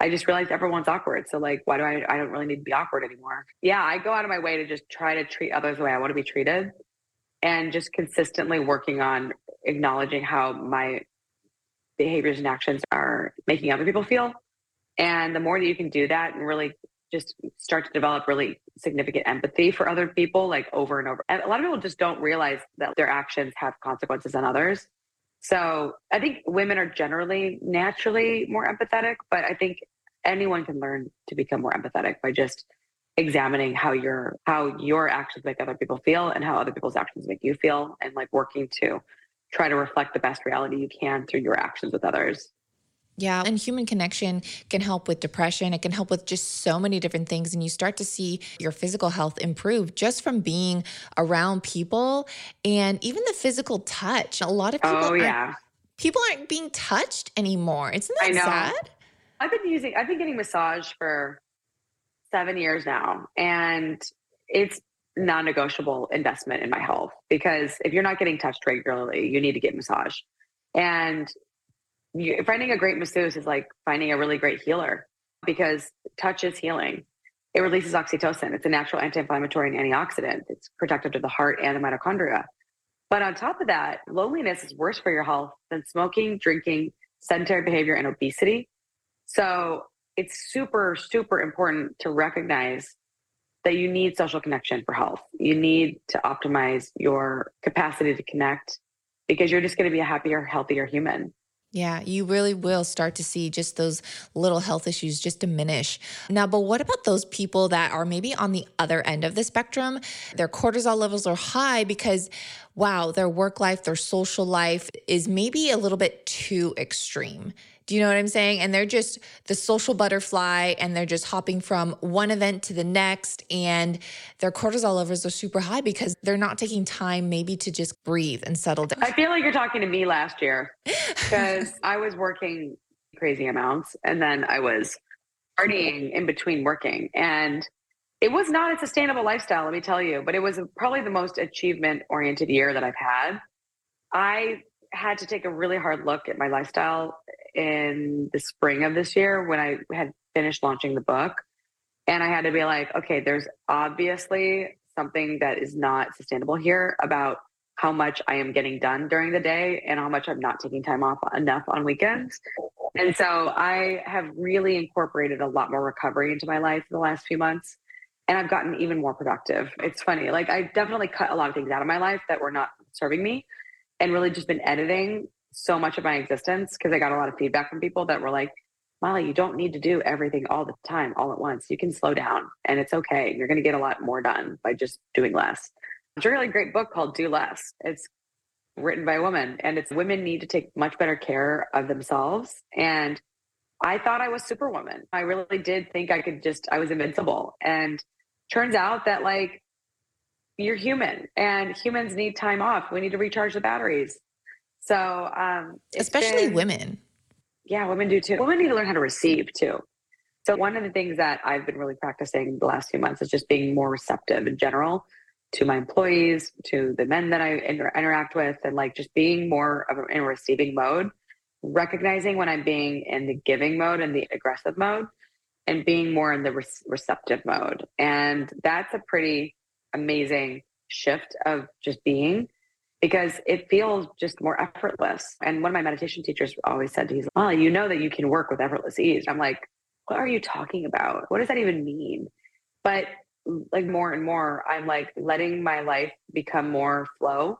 I just realized everyone's awkward. So like, why do I, I don't really need to be awkward anymore. Yeah. I go out of my way to just try to treat others the way I want to be treated and just consistently working on acknowledging how my behaviors and actions are making other people feel. And the more that you can do that and really just start to develop really significant empathy for other people, like over and over. And a lot of people just don't realize that their actions have consequences on others. So I think women are generally naturally more empathetic, but I think anyone can learn to become more empathetic by just examining how your how your actions make other people feel and how other people's actions make you feel and like working to try to reflect the best reality you can through your actions with others. Yeah. And human connection can help with depression. It can help with just so many different things. And you start to see your physical health improve just from being around people and even the physical touch. A lot of oh, people, oh, yeah. people aren't being touched anymore. Isn't that sad? I've been using, I've been getting massage for seven years now. And it's non negotiable investment in my health because if you're not getting touched regularly, you need to get massage. And you, finding a great masseuse is like finding a really great healer because touch is healing. It releases oxytocin. It's a natural anti-inflammatory and antioxidant. It's protective to the heart and the mitochondria. But on top of that, loneliness is worse for your health than smoking, drinking, sedentary behavior, and obesity. So it's super, super important to recognize that you need social connection for health. You need to optimize your capacity to connect because you're just going to be a happier, healthier human. Yeah, you really will start to see just those little health issues just diminish. Now, but what about those people that are maybe on the other end of the spectrum? Their cortisol levels are high because, wow, their work life, their social life is maybe a little bit too extreme. Do you know what I'm saying? And they're just the social butterfly and they're just hopping from one event to the next. And their cortisol levels are super high because they're not taking time maybe to just breathe and settle down. I feel like you're talking to me last year because I was working crazy amounts and then I was partying in between working. And it was not a sustainable lifestyle, let me tell you, but it was probably the most achievement oriented year that I've had. I had to take a really hard look at my lifestyle in the spring of this year when I had finished launching the book. And I had to be like, okay, there's obviously something that is not sustainable here about how much I am getting done during the day and how much I'm not taking time off enough on weekends. And so I have really incorporated a lot more recovery into my life in the last few months. And I've gotten even more productive. It's funny. Like I definitely cut a lot of things out of my life that were not serving me and really just been editing so much of my existence because I got a lot of feedback from people that were like, Molly, you don't need to do everything all the time, all at once. You can slow down and it's okay. You're going to get a lot more done by just doing less. It's a really great book called Do Less. It's written by a woman and it's women need to take much better care of themselves. And I thought I was superwoman. I really did think I could just, I was invincible. And turns out that like you're human and humans need time off. We need to recharge the batteries. So, um, especially been, women. Yeah, women do too. Women need to learn how to receive too. So, one of the things that I've been really practicing the last few months is just being more receptive in general to my employees, to the men that I inter- interact with, and like just being more of a, in a receiving mode, recognizing when I'm being in the giving mode and the aggressive mode, and being more in the re- receptive mode. And that's a pretty amazing shift of just being because it feels just more effortless. And one of my meditation teachers always said, like, well, you know that you can work with effortless ease. I'm like, what are you talking about? What does that even mean? But like more and more, I'm like letting my life become more flow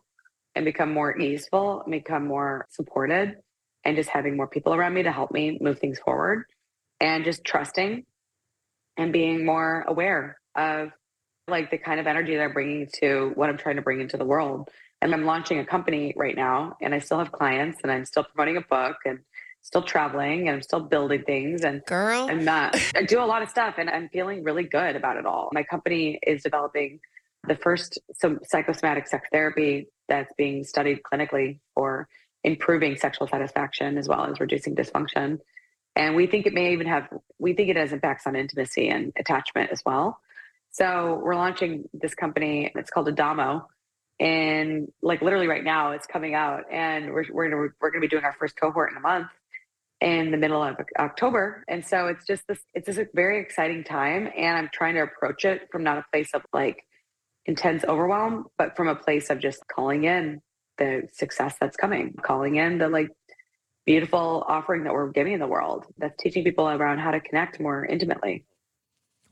and become more easeful, and become more supported, and just having more people around me to help me move things forward and just trusting and being more aware of like the kind of energy that I'm bringing to what I'm trying to bring into the world. And I'm launching a company right now, and I still have clients, and I'm still promoting a book, and still traveling, and I'm still building things. And girl, I'm not. I do a lot of stuff, and I'm feeling really good about it all. My company is developing the first some psychosomatic sex therapy that's being studied clinically for improving sexual satisfaction as well as reducing dysfunction. And we think it may even have, we think it has impacts on intimacy and attachment as well. So we're launching this company. It's called Adamo, and like literally right now, it's coming out, and we're we're gonna we're gonna be doing our first cohort in a month in the middle of October. And so it's just this. It's just a very exciting time, and I'm trying to approach it from not a place of like intense overwhelm, but from a place of just calling in the success that's coming, calling in the like beautiful offering that we're giving in the world that's teaching people around how to connect more intimately.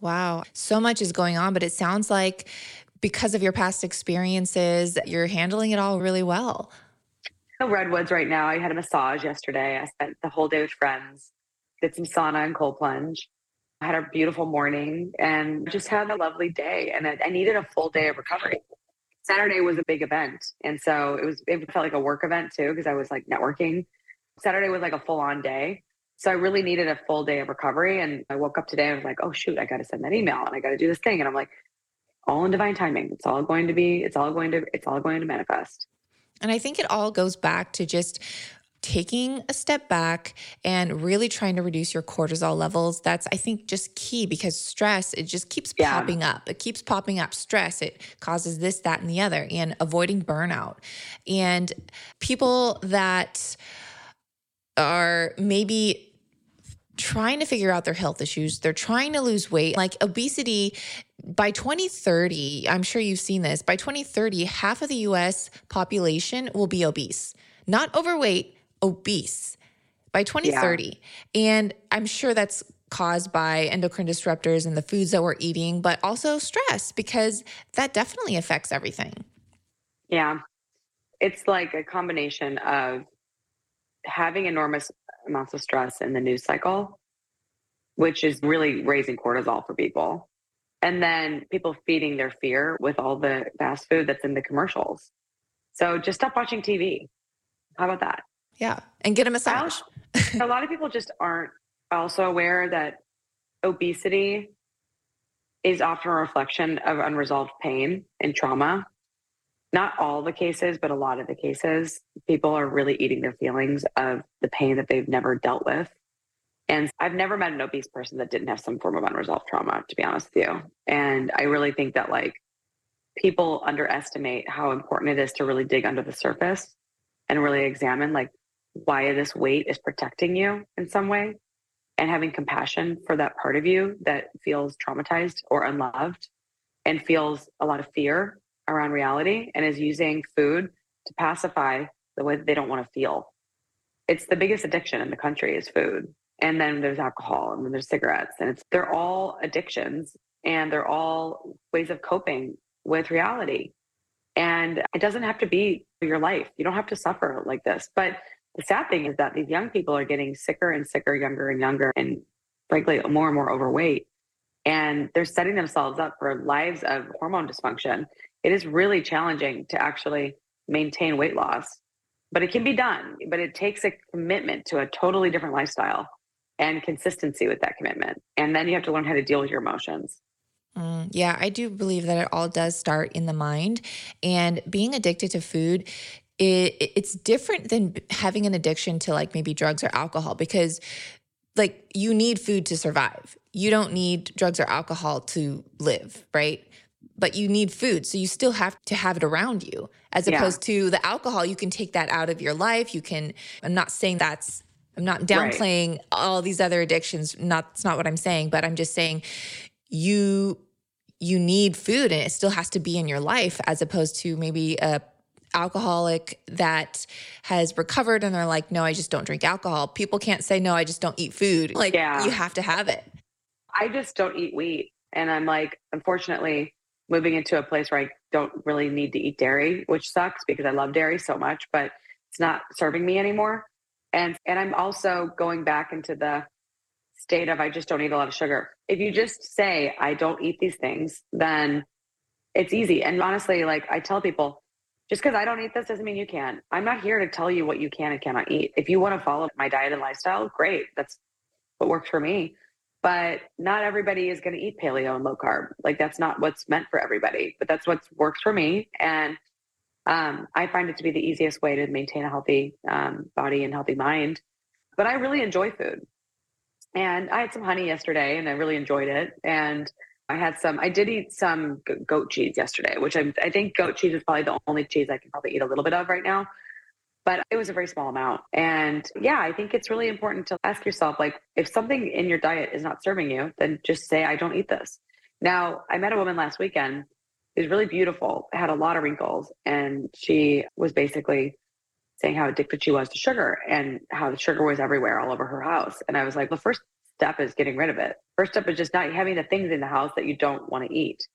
Wow. So much is going on, but it sounds like because of your past experiences, you're handling it all really well. The Redwoods right now. I had a massage yesterday. I spent the whole day with friends, did some sauna and cold plunge. I had a beautiful morning and just had a lovely day. And I needed a full day of recovery. Saturday was a big event. And so it was, it felt like a work event too, because I was like networking. Saturday was like a full on day. So I really needed a full day of recovery. And I woke up today and I was like, oh, shoot, I got to send that email and I got to do this thing. And I'm like, all in divine timing. It's all going to be, it's all going to, it's all going to manifest. And I think it all goes back to just taking a step back and really trying to reduce your cortisol levels that's i think just key because stress it just keeps yeah. popping up it keeps popping up stress it causes this that and the other and avoiding burnout and people that are maybe trying to figure out their health issues. They're trying to lose weight. Like obesity, by 2030, I'm sure you've seen this, by 2030, half of the US population will be obese, not overweight, obese by 2030. Yeah. And I'm sure that's caused by endocrine disruptors and the foods that we're eating, but also stress because that definitely affects everything. Yeah. It's like a combination of having enormous amounts of stress in the news cycle, which is really raising cortisol for people. And then people feeding their fear with all the fast food that's in the commercials. So just stop watching TV. How about that? Yeah. And get a massage. a lot of people just aren't also aware that obesity is often a reflection of unresolved pain and trauma not all the cases, but a lot of the cases, people are really eating their feelings of the pain that they've never dealt with. And I've never met an obese person that didn't have some form of unresolved trauma, to be honest with you. And I really think that like people underestimate how important it is to really dig under the surface and really examine like why this weight is protecting you in some way and having compassion for that part of you that feels traumatized or unloved and feels a lot of fear around reality and is using food to pacify the way they don't want to feel. It's the biggest addiction in the country is food. And then there's alcohol and then there's cigarettes and it's they're all addictions and they're all ways of coping with reality. And it doesn't have to be your life. You don't have to suffer like this. But the sad thing is that these young people are getting sicker and sicker, younger and younger, and frankly, more and more overweight. And they're setting themselves up for lives of hormone dysfunction it is really challenging to actually maintain weight loss, but it can be done. But it takes a commitment to a totally different lifestyle and consistency with that commitment. And then you have to learn how to deal with your emotions. Mm, yeah, I do believe that it all does start in the mind. And being addicted to food, it, it's different than having an addiction to like maybe drugs or alcohol because like you need food to survive. You don't need drugs or alcohol to live, right? But you need food. So you still have to have it around you. As opposed yeah. to the alcohol, you can take that out of your life. You can, I'm not saying that's I'm not downplaying right. all these other addictions. Not that's not what I'm saying, but I'm just saying you you need food and it still has to be in your life as opposed to maybe a alcoholic that has recovered and they're like, no, I just don't drink alcohol. People can't say, no, I just don't eat food. Like, yeah. you have to have it. I just don't eat wheat. And I'm like, unfortunately, moving into a place where I don't really need to eat dairy, which sucks because I love dairy so much, but it's not serving me anymore. And and I'm also going back into the state of I just don't eat a lot of sugar. If you just say I don't eat these things, then it's easy. And honestly, like I tell people, just because I don't eat this doesn't mean you can. I'm not here to tell you what you can and cannot eat. If you want to follow my diet and lifestyle, great. That's what works for me. But not everybody is going to eat paleo and low carb. Like that's not what's meant for everybody. But that's what works for me. And um, I find it to be the easiest way to maintain a healthy um, body and healthy mind. But I really enjoy food. And I had some honey yesterday and I really enjoyed it. And I had some, I did eat some goat cheese yesterday, which I, I think goat cheese is probably the only cheese I can probably eat a little bit of right now. But it was a very small amount. And yeah, I think it's really important to ask yourself like, if something in your diet is not serving you, then just say, I don't eat this. Now, I met a woman last weekend is really beautiful, had a lot of wrinkles, and she was basically saying how addicted she was to sugar and how the sugar was everywhere all over her house. And I was like, the first step is getting rid of it. First step is just not having the things in the house that you don't want to eat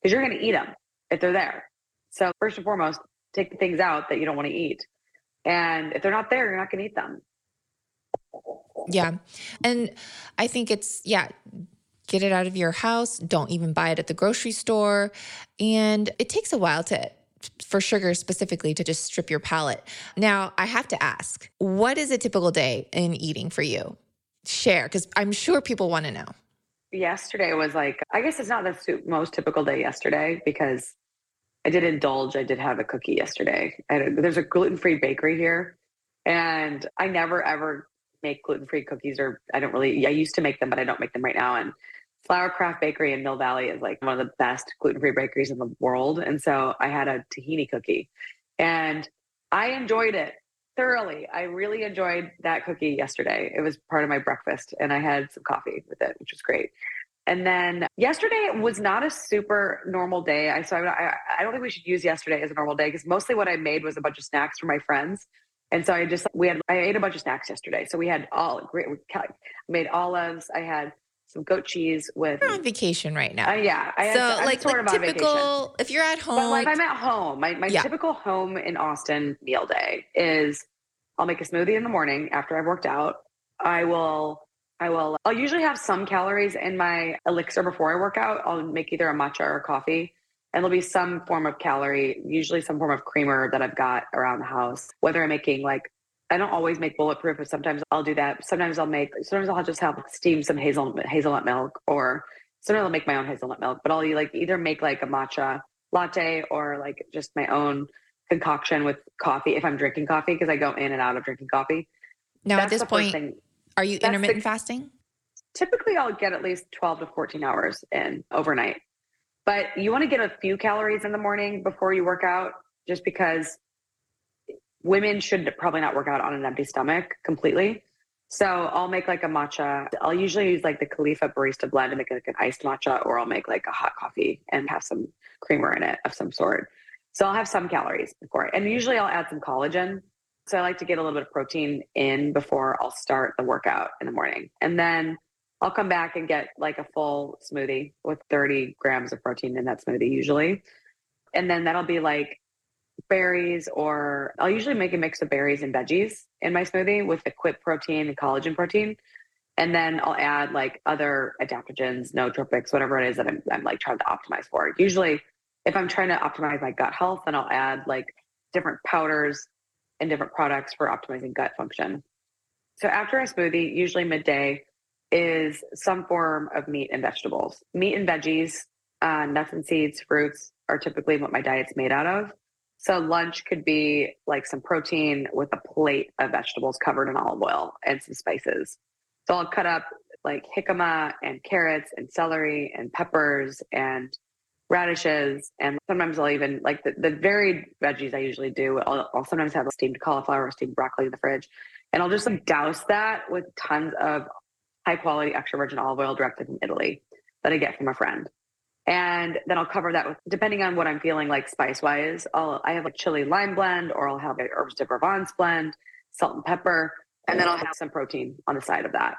because you're going to eat them if they're there. So, first and foremost, take the things out that you don't want to eat. And if they're not there, you're not going to eat them. Yeah. And I think it's, yeah, get it out of your house. Don't even buy it at the grocery store. And it takes a while to for sugar specifically to just strip your palate. Now, I have to ask, what is a typical day in eating for you? Share because I'm sure people want to know. Yesterday was like, I guess it's not the most typical day yesterday because I did indulge. I did have a cookie yesterday. There's a gluten free bakery here, and I never ever make gluten free cookies, or I don't really. I used to make them, but I don't make them right now. And Flour Craft Bakery in Mill Valley is like one of the best gluten free bakeries in the world. And so I had a tahini cookie and I enjoyed it thoroughly. I really enjoyed that cookie yesterday. It was part of my breakfast and I had some coffee with it, which was great. And then yesterday was not a super normal day. I so I, I don't think we should use yesterday as a normal day because mostly what I made was a bunch of snacks for my friends. And so I just we had I ate a bunch of snacks yesterday. So we had all great. We made olives. I had some goat cheese with. You're on vacation right now. Uh, yeah. I so had, like, sort like typical, if you're at home. But like I'm at home, my, my yeah. typical home in Austin meal day is I'll make a smoothie in the morning after I've worked out. I will, I will, I'll usually have some calories in my elixir before I work out. I'll make either a matcha or a coffee. And there'll be some form of calorie, usually some form of creamer that I've got around the house, whether I'm making like I don't always make bulletproof, but sometimes I'll do that. Sometimes I'll make, sometimes I'll just have steam some hazelnut, hazelnut milk, or sometimes I'll make my own hazelnut milk. But I'll like either make like a matcha latte or like just my own concoction with coffee if I'm drinking coffee because I go in and out of drinking coffee. Now, That's at this point, thing. Are you That's intermittent the, fasting? Typically, I'll get at least 12 to 14 hours in overnight. But you want to get a few calories in the morning before you work out, just because women should probably not work out on an empty stomach completely. So I'll make like a matcha. I'll usually use like the Califia barista blend and make like an iced matcha, or I'll make like a hot coffee and have some creamer in it of some sort. So I'll have some calories before, and usually I'll add some collagen. So I like to get a little bit of protein in before I'll start the workout in the morning, and then I'll come back and get like a full smoothie with 30 grams of protein in that smoothie usually, and then that'll be like berries or I'll usually make a mix of berries and veggies in my smoothie with the Quip protein and collagen protein. And then I'll add like other adaptogens, nootropics, whatever it is that I'm, I'm like trying to optimize for. Usually, if I'm trying to optimize my gut health, then I'll add like different powders and different products for optimizing gut function. So after a smoothie, usually midday, is some form of meat and vegetables. Meat and veggies, uh, nuts and seeds, fruits are typically what my diet's made out of. So lunch could be like some protein with a plate of vegetables covered in olive oil and some spices. So I'll cut up like jicama and carrots and celery and peppers and radishes and sometimes I'll even like the, the varied veggies I usually do. I'll, I'll sometimes have steamed cauliflower, or steamed broccoli in the fridge, and I'll just like douse that with tons of high quality extra virgin olive oil directly from Italy that I get from a friend. And then I'll cover that with, depending on what I'm feeling like spice wise, I'll, I have a chili lime blend or I'll have a herbes de Provence blend, salt and pepper, and then I'll have some protein on the side of that.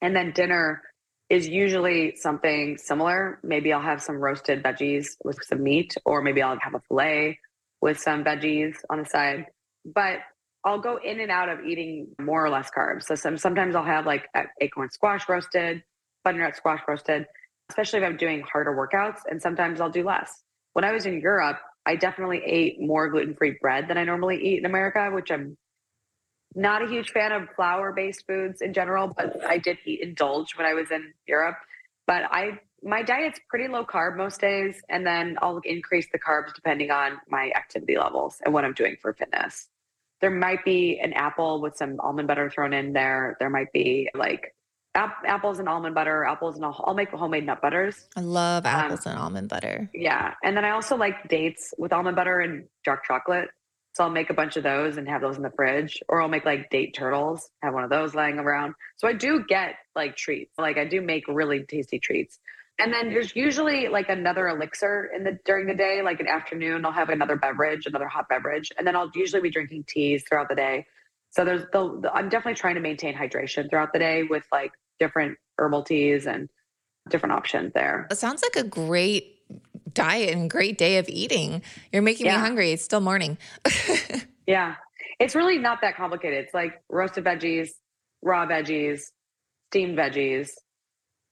And then dinner is usually something similar. Maybe I'll have some roasted veggies with some meat, or maybe I'll have a filet with some veggies on the side. But I'll go in and out of eating more or less carbs. So some, sometimes I'll have like acorn squash roasted, butternut squash roasted, especially if I'm doing harder workouts. And sometimes I'll do less. When I was in Europe, I definitely ate more gluten free bread than I normally eat in America, which I'm not a huge fan of flour based foods in general, but I did eat indulge when I was in Europe. But I my diet's pretty low carb most days, and then I'll increase the carbs depending on my activity levels and what I'm doing for fitness. There might be an apple with some almond butter thrown in there. There might be like ap- apples and almond butter, apples and I'll, I'll make homemade nut butters. I love um, apples um, and almond butter. Yeah, and then I also like dates with almond butter and dark chocolate. So I'll make a bunch of those and have those in the fridge, or I'll make like date turtles, have one of those lying around. So I do get like treats. Like I do make really tasty treats. And then there's usually like another elixir in the during the day, like an afternoon, I'll have another beverage, another hot beverage, and then I'll usually be drinking teas throughout the day. So there's the, the I'm definitely trying to maintain hydration throughout the day with like different herbal teas and different options there. It sounds like a great diet and great day of eating. You're making yeah. me hungry. It's still morning. yeah. It's really not that complicated. It's like roasted veggies, raw veggies, steamed veggies,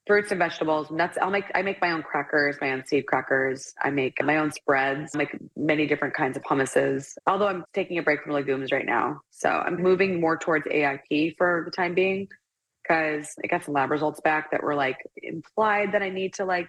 fruits and vegetables, nuts. I'll make I make my own crackers, my own seed crackers. I make my own spreads, I make many different kinds of hummuses. Although I'm taking a break from legumes right now. So I'm moving more towards AIP for the time being because I got some lab results back that were like implied that I need to like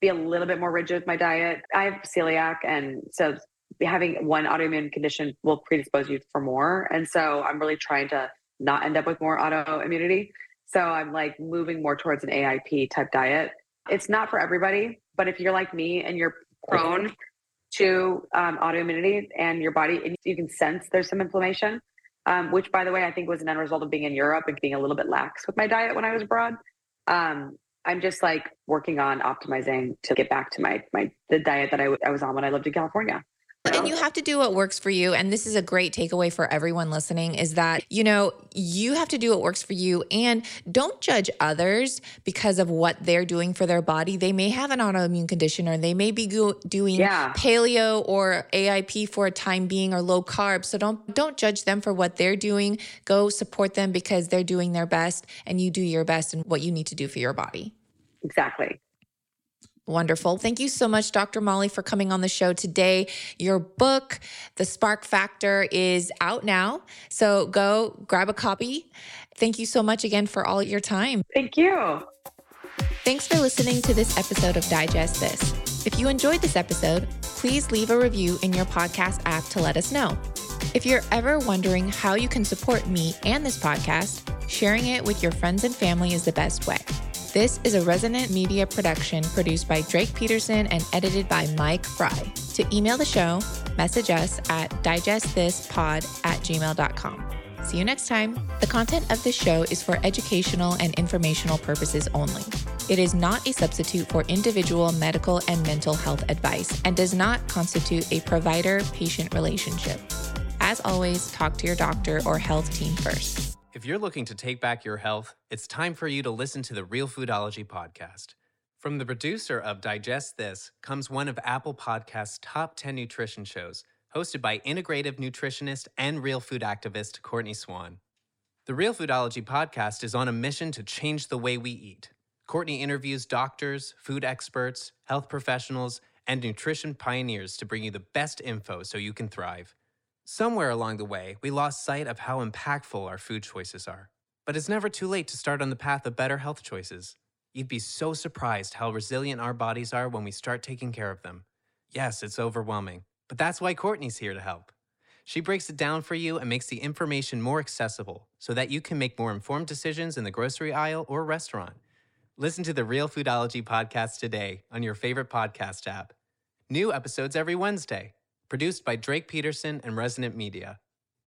be a little bit more rigid with my diet. I have celiac and so having one autoimmune condition will predispose you for more. And so I'm really trying to not end up with more autoimmunity. So I'm like moving more towards an AIP type diet. It's not for everybody, but if you're like me and you're prone to um, autoimmunity and your body, and you can sense there's some inflammation, um, which by the way, I think was an end result of being in Europe and being a little bit lax with my diet when I was abroad. Um, I'm just like working on optimizing to get back to my my the diet that I, w- I was on when I lived in California. And you have to do what works for you. And this is a great takeaway for everyone listening is that, you know, you have to do what works for you and don't judge others because of what they're doing for their body. They may have an autoimmune condition or they may be go- doing yeah. paleo or AIP for a time being or low carb. So don't don't judge them for what they're doing. Go support them because they're doing their best and you do your best and what you need to do for your body. Exactly. Wonderful. Thank you so much, Dr. Molly, for coming on the show today. Your book, The Spark Factor, is out now. So go grab a copy. Thank you so much again for all your time. Thank you. Thanks for listening to this episode of Digest This. If you enjoyed this episode, please leave a review in your podcast app to let us know. If you're ever wondering how you can support me and this podcast, sharing it with your friends and family is the best way. This is a Resonant Media production produced by Drake Peterson and edited by Mike Fry. To email the show, message us at digestthispod at gmail.com. See you next time. The content of this show is for educational and informational purposes only. It is not a substitute for individual medical and mental health advice and does not constitute a provider patient relationship. As always, talk to your doctor or health team first. If you're looking to take back your health, it's time for you to listen to the Real Foodology podcast. From the producer of Digest This comes one of Apple Podcast's top 10 nutrition shows, hosted by integrative nutritionist and real food activist Courtney Swan. The Real Foodology podcast is on a mission to change the way we eat. Courtney interviews doctors, food experts, health professionals, and nutrition pioneers to bring you the best info so you can thrive. Somewhere along the way, we lost sight of how impactful our food choices are. But it's never too late to start on the path of better health choices. You'd be so surprised how resilient our bodies are when we start taking care of them. Yes, it's overwhelming, but that's why Courtney's here to help. She breaks it down for you and makes the information more accessible so that you can make more informed decisions in the grocery aisle or restaurant. Listen to the Real Foodology podcast today on your favorite podcast app. New episodes every Wednesday, produced by Drake Peterson and Resonant Media.